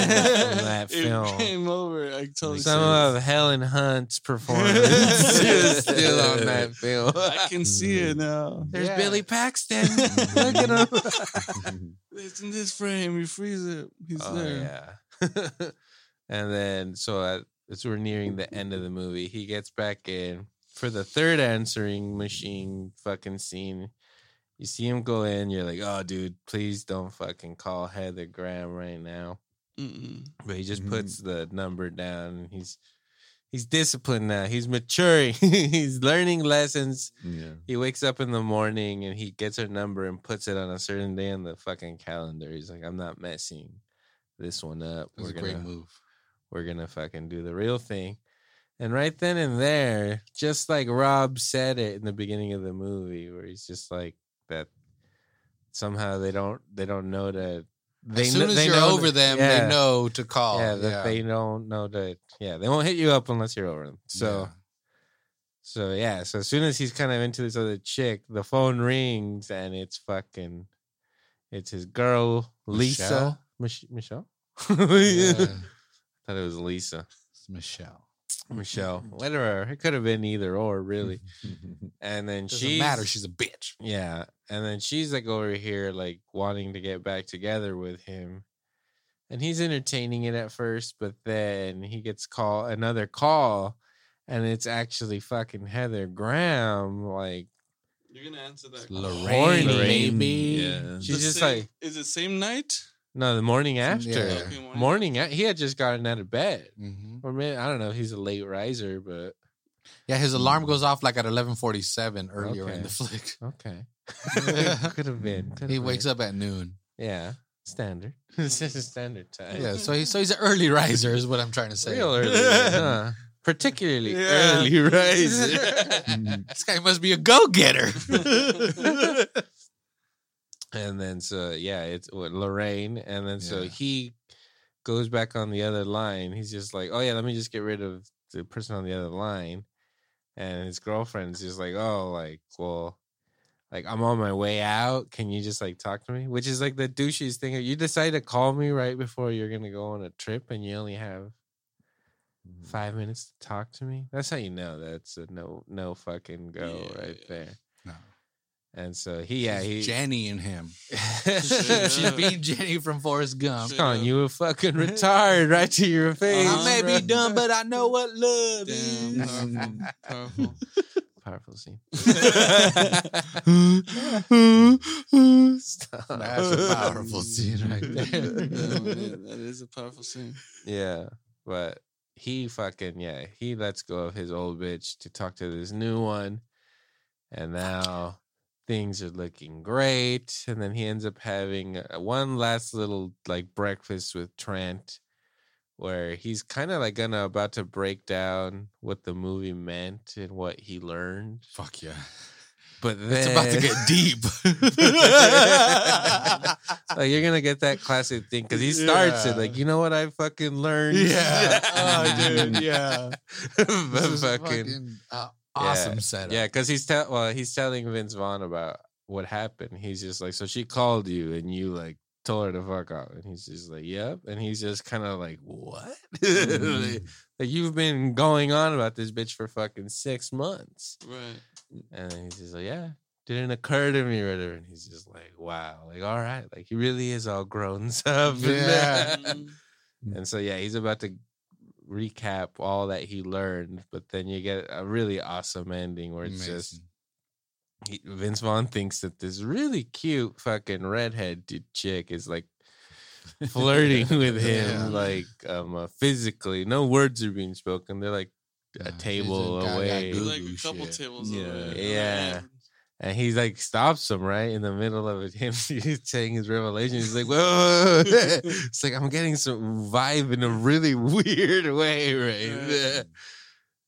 that film. It film. came over. I totally Some see it. of Helen Hunt's performance is still on that film. I can see it mm. now. There's Yeah. Billy Paxton. Look at him. It's in this frame. You freeze it. He's Oh there. yeah. and then so at, as we're nearing the end of the movie, he gets back in for the third answering machine fucking scene. You see him go in, you're like, oh dude, please don't fucking call Heather Graham right now. Mm-mm. But he just Mhm. puts the number down and he's he's disciplined now. He's maturing. he's learning lessons. yeah. He wakes up in the morning and he gets her number and puts it on a certain day on the fucking calendar. He's like, I'm not messing this one up. It was a We're great gonna- move. We're gonna fucking do the real thing. And right then and there, just like Rob said it in the beginning of the movie, where he's just like that somehow they don't they don't know that they as soon kn- as they you're over that- them, yeah, they know to call. yeah that they don't know that yeah they won't hit you up unless you're over them. So Yeah. so yeah, so as soon as he's kind of into this other chick, the phone rings and it's fucking it's his girl Lisa Michelle? Mich- Michelle. Yeah. Thought it was Lisa. It's Michelle. Michelle, whatever. It could have been either or, really. And then Doesn't she's matter. She's a bitch. yeah, and then she's like over here, like wanting to get back together with him, and he's entertaining it at first, but then he gets call another call, and it's actually fucking Heather Graham. Like You're gonna answer that. Lorraine, Lorraine, baby. Yeah. she's The just same- like is it same night? No, the morning after, Yeah. Morning morning. a- He had just gotten out of bed, Mhm. or maybe I don't know. He's a late riser, but Yeah, his alarm goes off like at eleven forty seven earlier in the flick. okay, could have been. He wakes up at noon. Yeah, standard. it's just a standard time. Yeah, so he's so he's an early riser, is what I'm trying to say. real early, huh? particularly Yeah. early riser. this guy must be a go getter. And then so yeah, it's what Lorraine, and then so Yeah. he goes back on the other line. He's just like, oh yeah, let me just get rid of the person on the other line, and his girlfriend's just like, oh, like well. Like I'm on my way out. Can you just like talk to me? Which is like the douchiest thing. You decide to call me right before you're gonna go on a trip, and you only have mm-hmm. five minutes to talk to me. That's how you know that's a no no fucking go Yeah, right yeah. there. No. And so he yeah he Jenny and him. Yeah. She's being Jenny from Forrest Gump. Shit. calling you a fucking retard right to your face. Uh-huh. I may be dumb, but I know what love Damn, is. powerful, powerful. Powerful scene. That's a powerful scene right Yeah, there. man, that is a powerful scene. Yeah, but he fucking yeah, he lets go of his old bitch to talk to this new one, and now things are looking great. And then he ends up having uh, one last little like breakfast with Trent, where he's kind of like gonna about to break down what the movie meant and what he learned. Fuck yeah. But then It's about to get deep. like you're gonna get that classic thing because he starts it like you know what I fucking learned. Yeah. Oh, dude, yeah. But fucking, fucking, uh, awesome setup. yeah, because he's tell well he's telling Vince Vaughn about what happened. He's just like, so she called you and you like told her to fuck off, and he's just like, yep, and he's just kind of like, what? Mhm. like, like, you've been going on about this bitch for fucking six months, Right. and he's just like, yeah. Didn't occur to me whatever. And he's just like, wow, like, all right. Like, he really is all grown up. Yeah. And so yeah, he's about to recap all that he learned, but then you get a really awesome ending where it's just he, Vince Vaughn thinks that this really cute fucking redhead d- chick is like flirting with him, Yeah. like um uh, physically. No words are being spoken. They're like a Yeah, table a guy- guy away, Like a couple shit. tables Yeah. away. Yeah. And he like stops him right in the middle of. Him saying his revelation. He's like, "Whoa!" it's like I'm getting some vibe in a really weird way right Yeah.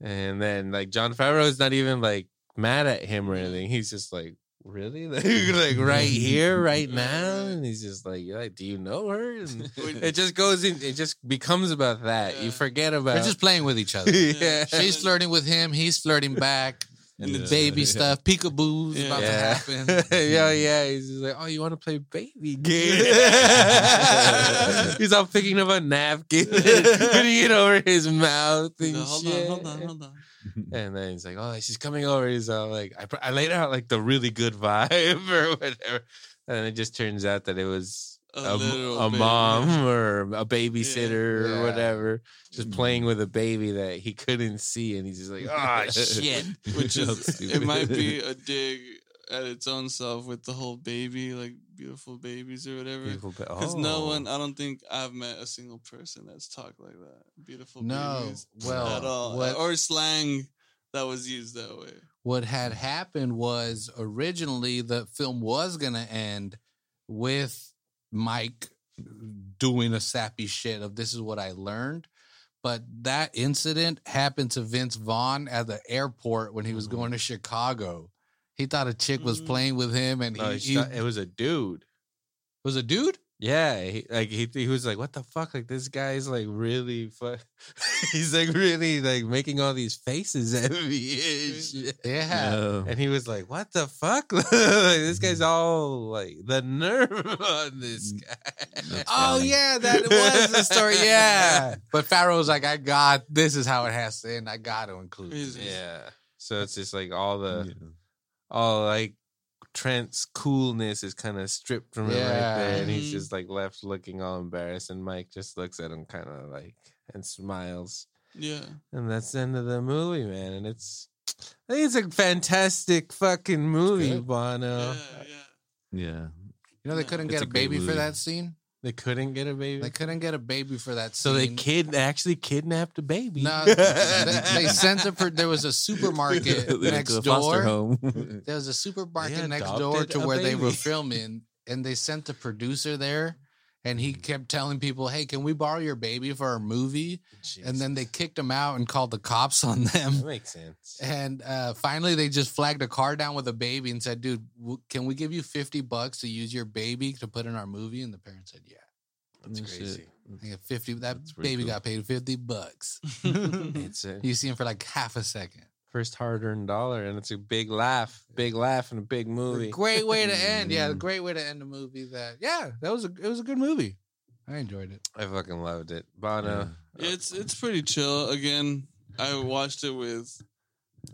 And then like Jon Favreau is not even like mad at him or anything. He's just like, really, like, like right here, right now. And he's just like, you're like, do you know her? And it just goes in. It just becomes about that. Yeah. You forget about. They're just playing with each other. yeah. She's flirting with him. He's flirting back. And Yeah. it's Baby Yeah. stuff. Peekaboo's Yeah. about to happen. yeah, yeah. He's like, oh, you want to play baby game? he's all picking up a napkin, putting it over his mouth and hold shit. on, hold on, hold on. And then he's like, "Oh, she's coming over." He's all like, "I, I laid out like the really good vibe or whatever," and it just turns out that it was A a, a mom or a babysitter Yeah. or whatever, just playing Mhm. with a baby that he couldn't see, and he's just like, "Oh shit." Which is, it might be a dig at its own self with the whole baby, like beautiful babies or whatever. Because no Oh. one, I don't think I've met a single person that's talked like that. Beautiful No, babies well, at all, what- or slang that was used that way. what had happened was originally the film was going to end with Mike doing a sappy shit of this is what I learned. But that incident happened to Vince Vaughn at the airport when he was Mhm. going to Chicago. He thought a chick was Mhm. playing with him and No, he he it was a dude. was a dude. Yeah, he, like he, he was like, "What the fuck? Like this guy's like really fu-. He's like really like making all these faces at me. Yeah. No. And he was like, "What the fuck? like, this guy's mm-hmm. all like the nerve on this mm, guy." That's Oh funny. yeah, that was the story. Yeah, but Favreau's like, I got this is how it has to end. I got to include. This." yeah. So it's just like all the Yeah. all like Trent's coolness is kind of stripped from him right there, and he's just like left looking all embarrassed. And Mike just looks at him kind of like and smiles. Yeah. And that's the end of the movie, man. And it's, I think it's a fantastic fucking movie. Banno. Yeah, yeah. Yeah. You know they couldn't it's get a a great baby for that scene. They couldn't get a baby. They couldn't get a baby for that. so they kid actually kidnapped a baby. No, they, they sent it for. There was a supermarket next door. home. There was a supermarket next door to a where they were filming, and they sent the producer there, and he kept telling people, "Hey, can we borrow your baby for our movie?" And then they kicked him out and called the cops on them. that makes sense. And uh, finally, they just flagged a car down with a baby and said, "Dude, w- can we give you fifty bucks to use your baby to put in our movie?" And the parents said, "Yeah." That's crazy. Got fifty. That baby cool. got paid fifty bucks. A You see him for like half a second. First hard-earned dollar, and it's a big laugh, big laugh, and a big movie. Great way to end. Yeah, Mm. great way to end a movie. That yeah, that was a it was a good movie. I enjoyed it. I fucking loved it. Banno. It's it's pretty chill. Again, I watched it with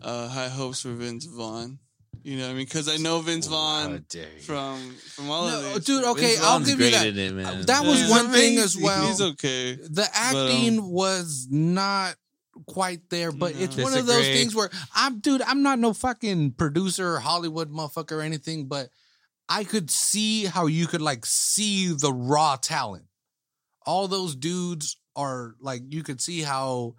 uh, high hopes for Vince Vaughn. You know what I mean? Because I know Vince Vaughn dare from from all No, of these. dude, okay, Vince I'll Vaughn's give you that. it, man. That was He's one thing as well. He's okay. the um, acting was not quite there, but No. it's one of those things where I'm, dude, I'm not no fucking producer, or Hollywood motherfucker, or anything, but I could see how you could like see the raw talent. All those dudes are like, you could see how,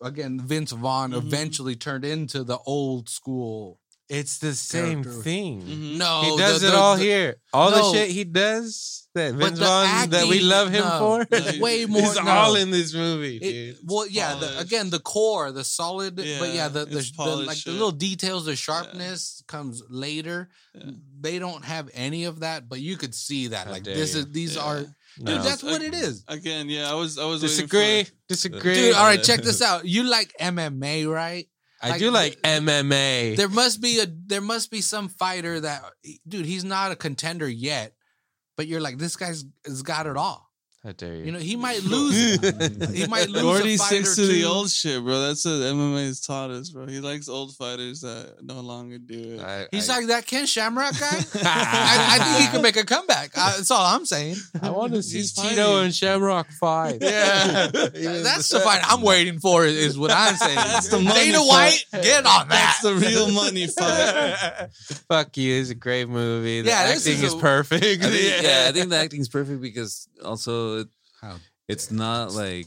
again, Vince Vaughn Mhm. eventually turned into the old school. It's the same Character. thing. Mhm. No, He does the- it the- all the- here. All No. the shit he does that Vince the Vaughn that we love him no, for, way more- It's no. all in this movie, It- dude. well, yeah. The, again, the core, the solid, but yeah, Yeah, the, the, the like the little details, the sharpness comes later. Yeah. They don't have any of that, but you could see that. How Like this you. is these Yeah. are, No. dude. That's what it is, Again, yeah, I was I was waiting disagree. for- Disagree. dude. All right, check this out. You like MMA, right? I like, do like MMA. There must be a there must be some fighter that, dude. He's not a contender yet, but you're like this guy's has got it all. How dare you? You know, he might lose. he might lose. Gordy a fight sticks or to the old shit, bro. That's what MMA has taught us, bro. He likes old fighters that no longer do it. I, He's I, like that Ken Shamrock guy. I, I think he could make a comeback. Uh, that's all I'm saying. I want to see He's Tito fighting. and Shamrock fight. Yeah. That's the fight I'm waiting for. Is what I'm saying. That's the money Dana fight. White, get on that. That's the real money fight. Fuck you. It's a great movie. The Yeah, acting is is, a- perfect. I think, yeah, I think the acting's perfect because also it, How? it's not like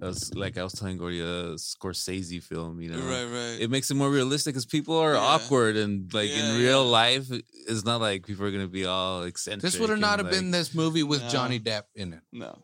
us like I was telling Gordy a Scorsese film. You know, right, right. it makes it more realistic because people are Yeah. awkward and like Yeah, in real yeah. life, it's not like people are gonna be all eccentric. This would have not and, have been this movie with No. Johnny Depp in it, no.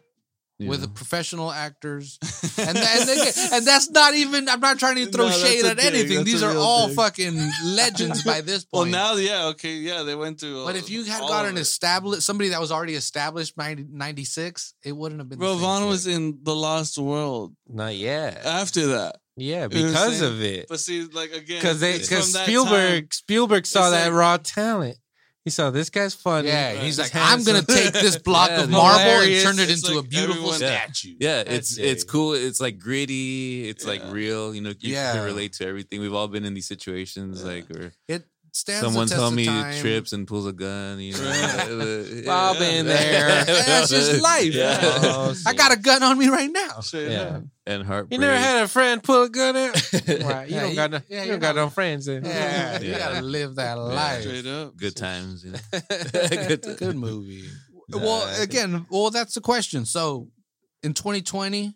You with the professional actors, and and, they, and that's not even. I'm not trying to throw No, shade at dig. anything. That's These are all dig. fucking legends by this point. Well, now, yeah, okay, yeah, they went through. But if you had all got an established somebody that was already established by 96, it wouldn't have been. the bro, Vaughn was in the Lost World Not yet. after that. Yeah, know what I'm because of it. But see, like again, Because they because Spielberg time. Spielberg saw that like- raw talent. He saw this guy's funny. Yeah, Right. he's He's like, I'm gonna take this block Yeah, of marble Hilarious. and turn it It's into like a beautiful everyone- statue. Yeah, That's it's it's cool. It's like gritty. It's like real. You know, you Yeah. can relate to everything. We've all been in these situations, Yeah. like or It stands. someone the test tell of me time. trips and pulls a gun. You know, Right. I've been there. That's just life. Yeah. Oh, I got a gun on me right now. Straight Yeah. up. and heartbreak. You never had a friend pull a gun out? right. You Yeah, don't you- got no, yeah, you you're don't got no friends then. Yeah, you gotta live that life. Straight up. good times. You know? good, good movie. well, again, well, that's the question. So, in 2020,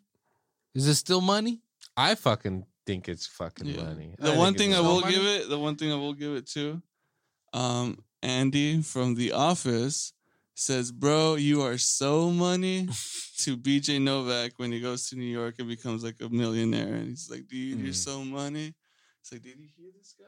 is it still money? I fucking think it's fucking Yeah. money. The I one thing I will give it, the one thing I will give it to, um, Andy from The Office says, "Bro, you are so money." to BJ Novak when he goes to New York and becomes like a millionaire, and he's like, "Dude, you're Mm. so money." It's like, did you hear this guy?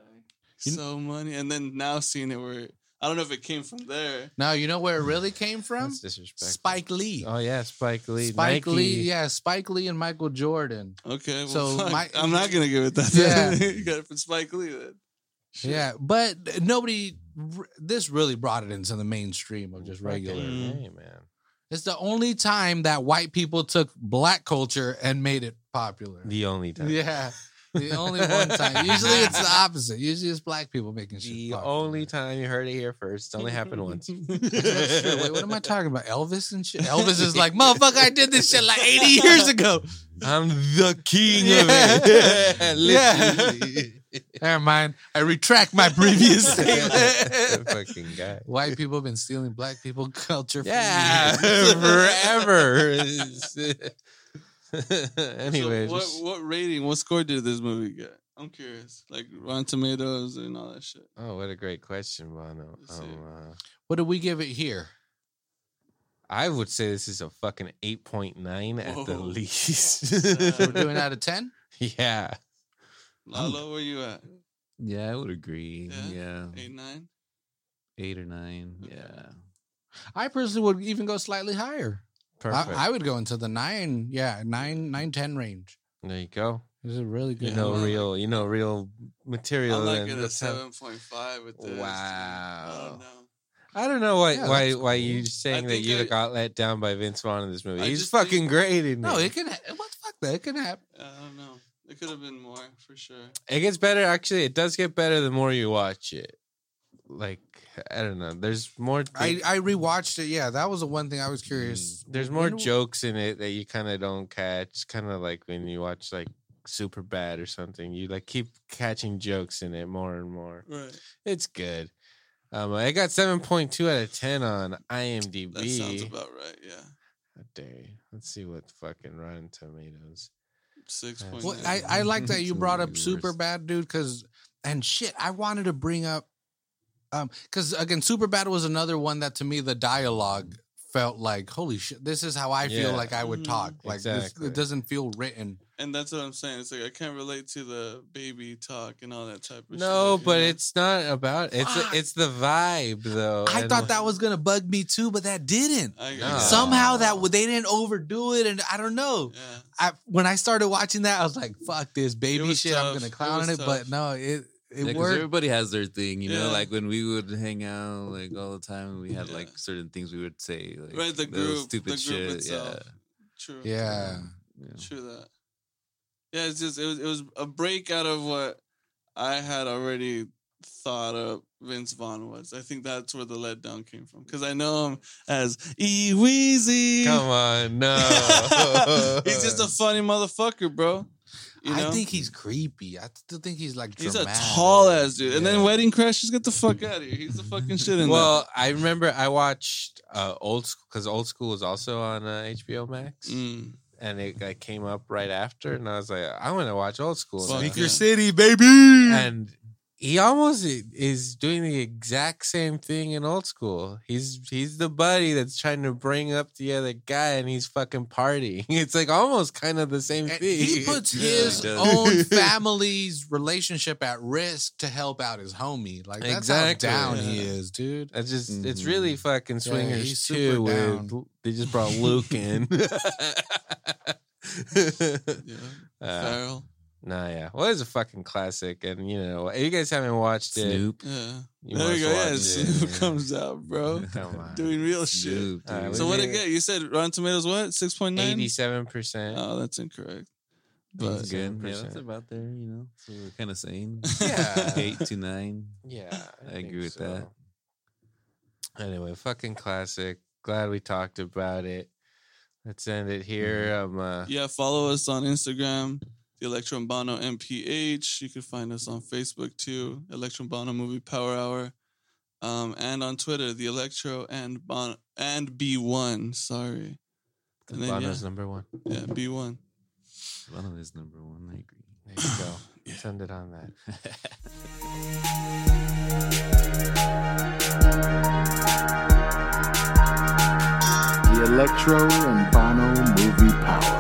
You- so money, and then now seeing it where I don't know if it came from there. Now you know where it really came from? That's disrespectful. Spike Lee. Oh yeah, Spike Lee. Spike Nike. Lee, yeah, Spike Lee and Michael Jordan. Okay, well, So my- I'm not gonna give it that. Yeah. you got it from Spike Lee. Then. Shit. Yeah, but nobody. This really brought it into the mainstream of just regular. Fucking Mm. A, man. It's the only time that white people took black culture and made it popular. The only time. Yeah, the only one time. Usually it's the opposite. Usually it's black people making shit. The popular. only time you heard it here first. It's only happened once. Wait, what am I talking about? Elvis and shit. Elvis is like, motherfucker, I did this shit like 80 years ago. I'm the king Yeah. of it. Yeah. Never mind. I retract my previous statement. fucking guy. White people have been stealing black people culture for Yeah, years. forever. So anyway, what just- what rating? What score did this movie get? I'm curious. Like Rotten Tomatoes and all that shit. oh, what a great question, Banno. Um, uh, What do we give it here? I would say this is a fucking eight point nine at the Whoa. least. We're doing out of 10? yeah, Lalo, where you at? Yeah, I would agree. Yeah? Yeah, Eight nine. eight or nine. Okay. Yeah, I personally would even go slightly higher. I, perfect. I would go into the nine, yeah, nine, nine, ten range. there you go. This is really good. You know, I real. You know, real material. I'm like and at a seven point five with this. dude. I oh, Wow. don't know. I don't know why Yeah, why that's why cool. you saying that you I- got let down by Vince Vaughn in this movie. I He's fucking think- great in No, it. it can. ha- What the fuck? That it can happen. I don't know. It could have been more for sure. It gets better. Actually, it does get better the more you watch it. Like I don't know. There's more. I thi- I rewatched it. Yeah, that was the one thing I was curious. there's more When- jokes in it that you kind of don't catch. Kind of like when you watch like Super Bad or something. You like keep catching jokes in it more and more. Right. It's good. Um, I got seven point two out of ten on IMDb. That sounds about right. Yeah. How dare? Let's see what fucking Rotten Tomatoes. Six point Well. I, I like that you brought up super bad, dude. Because and shit, I wanted to bring up, um, because again, super bad was another one that to me the dialogue felt like holy shit. This is how I feel Yeah. like I would Mhm. talk. Like this, it doesn't feel written. and that's what I'm saying. It's like I can't relate to the baby talk and all that type of shit. No, you but know? it's not about it's Fuck. it's the vibe though. I and thought what- that was gonna bug me too, but that didn't. I, No. Somehow that they didn't overdo it, and I don't know. Yeah. I when I started watching that, I was like, "Fuck this baby shit." tough. I'm gonna It clown was it, but no, it it Yeah, everybody has their thing, you know. Yeah. Like when we would hang out, like all the time, we had Yeah. like certain things we would say, like Right, the group- stupid the group shit. itself. Yeah, True. Yeah. yeah. True that. Yeah, it's just it was it was a break out of what I had already thought of Vince Vaughn was. I think that's where the letdown came from because I know him as E Weezy. Come on, no. He's just a funny motherfucker, bro. You know? I think he's creepy. I still think he's like he's a tall ass dude. And then Yeah. Wedding Crashers, get the fuck out of here. He's the fucking shit in Well, I remember I watched uh, old school because old school was also on uh, HBO Max. Mm. and it like, came up right after, and I was like, I want to watch old school. Fuck now. yeah. City, baby. and he almost is doing the exact same thing in old school. He's he's the buddy that's trying to bring up the other guy, and he's fucking partying. It's like almost kind of the same And thing. he puts Yeah, his he own family's relationship at risk to help out his homie. Like that's Exactly. how down he is, dude. It's just it's Mhm. really fucking Yeah, swingers he's too. super With down. they just brought Luke in. Yeah. Uh, Ferrell. Nah, yeah. Well, it's a fucking classic, and you know, if you guys haven't watched it, Snoop. Yeah. you there must you go. watch Yeah, it. Snoop Yeah. comes out, bro. Come on, Doing real shit. Snoop, All right, dude. So what did- did it get? You said Rotten Tomatoes what? Six point nine. eighty-seven percent. Oh, that's incorrect. That's good. Yeah, 7%. that's about there. You know, so we're kind of saying Yeah. eight to nine. Yeah, I agree with that. Anyway, fucking classic. Glad we talked about it. Let's end it here. Um, uh, yeah, follow us on Instagram, the Electron Banno MPH. You can find us on Facebook too, Electron Banno Movie Power Hour, um, and on Twitter, the Electro and Banno and B1. Sorry, and then, Banno's yeah. number one. yeah, B1. Banno is number one. I agree. There you go. Let's end it on that. The Electro and Banno Movie Power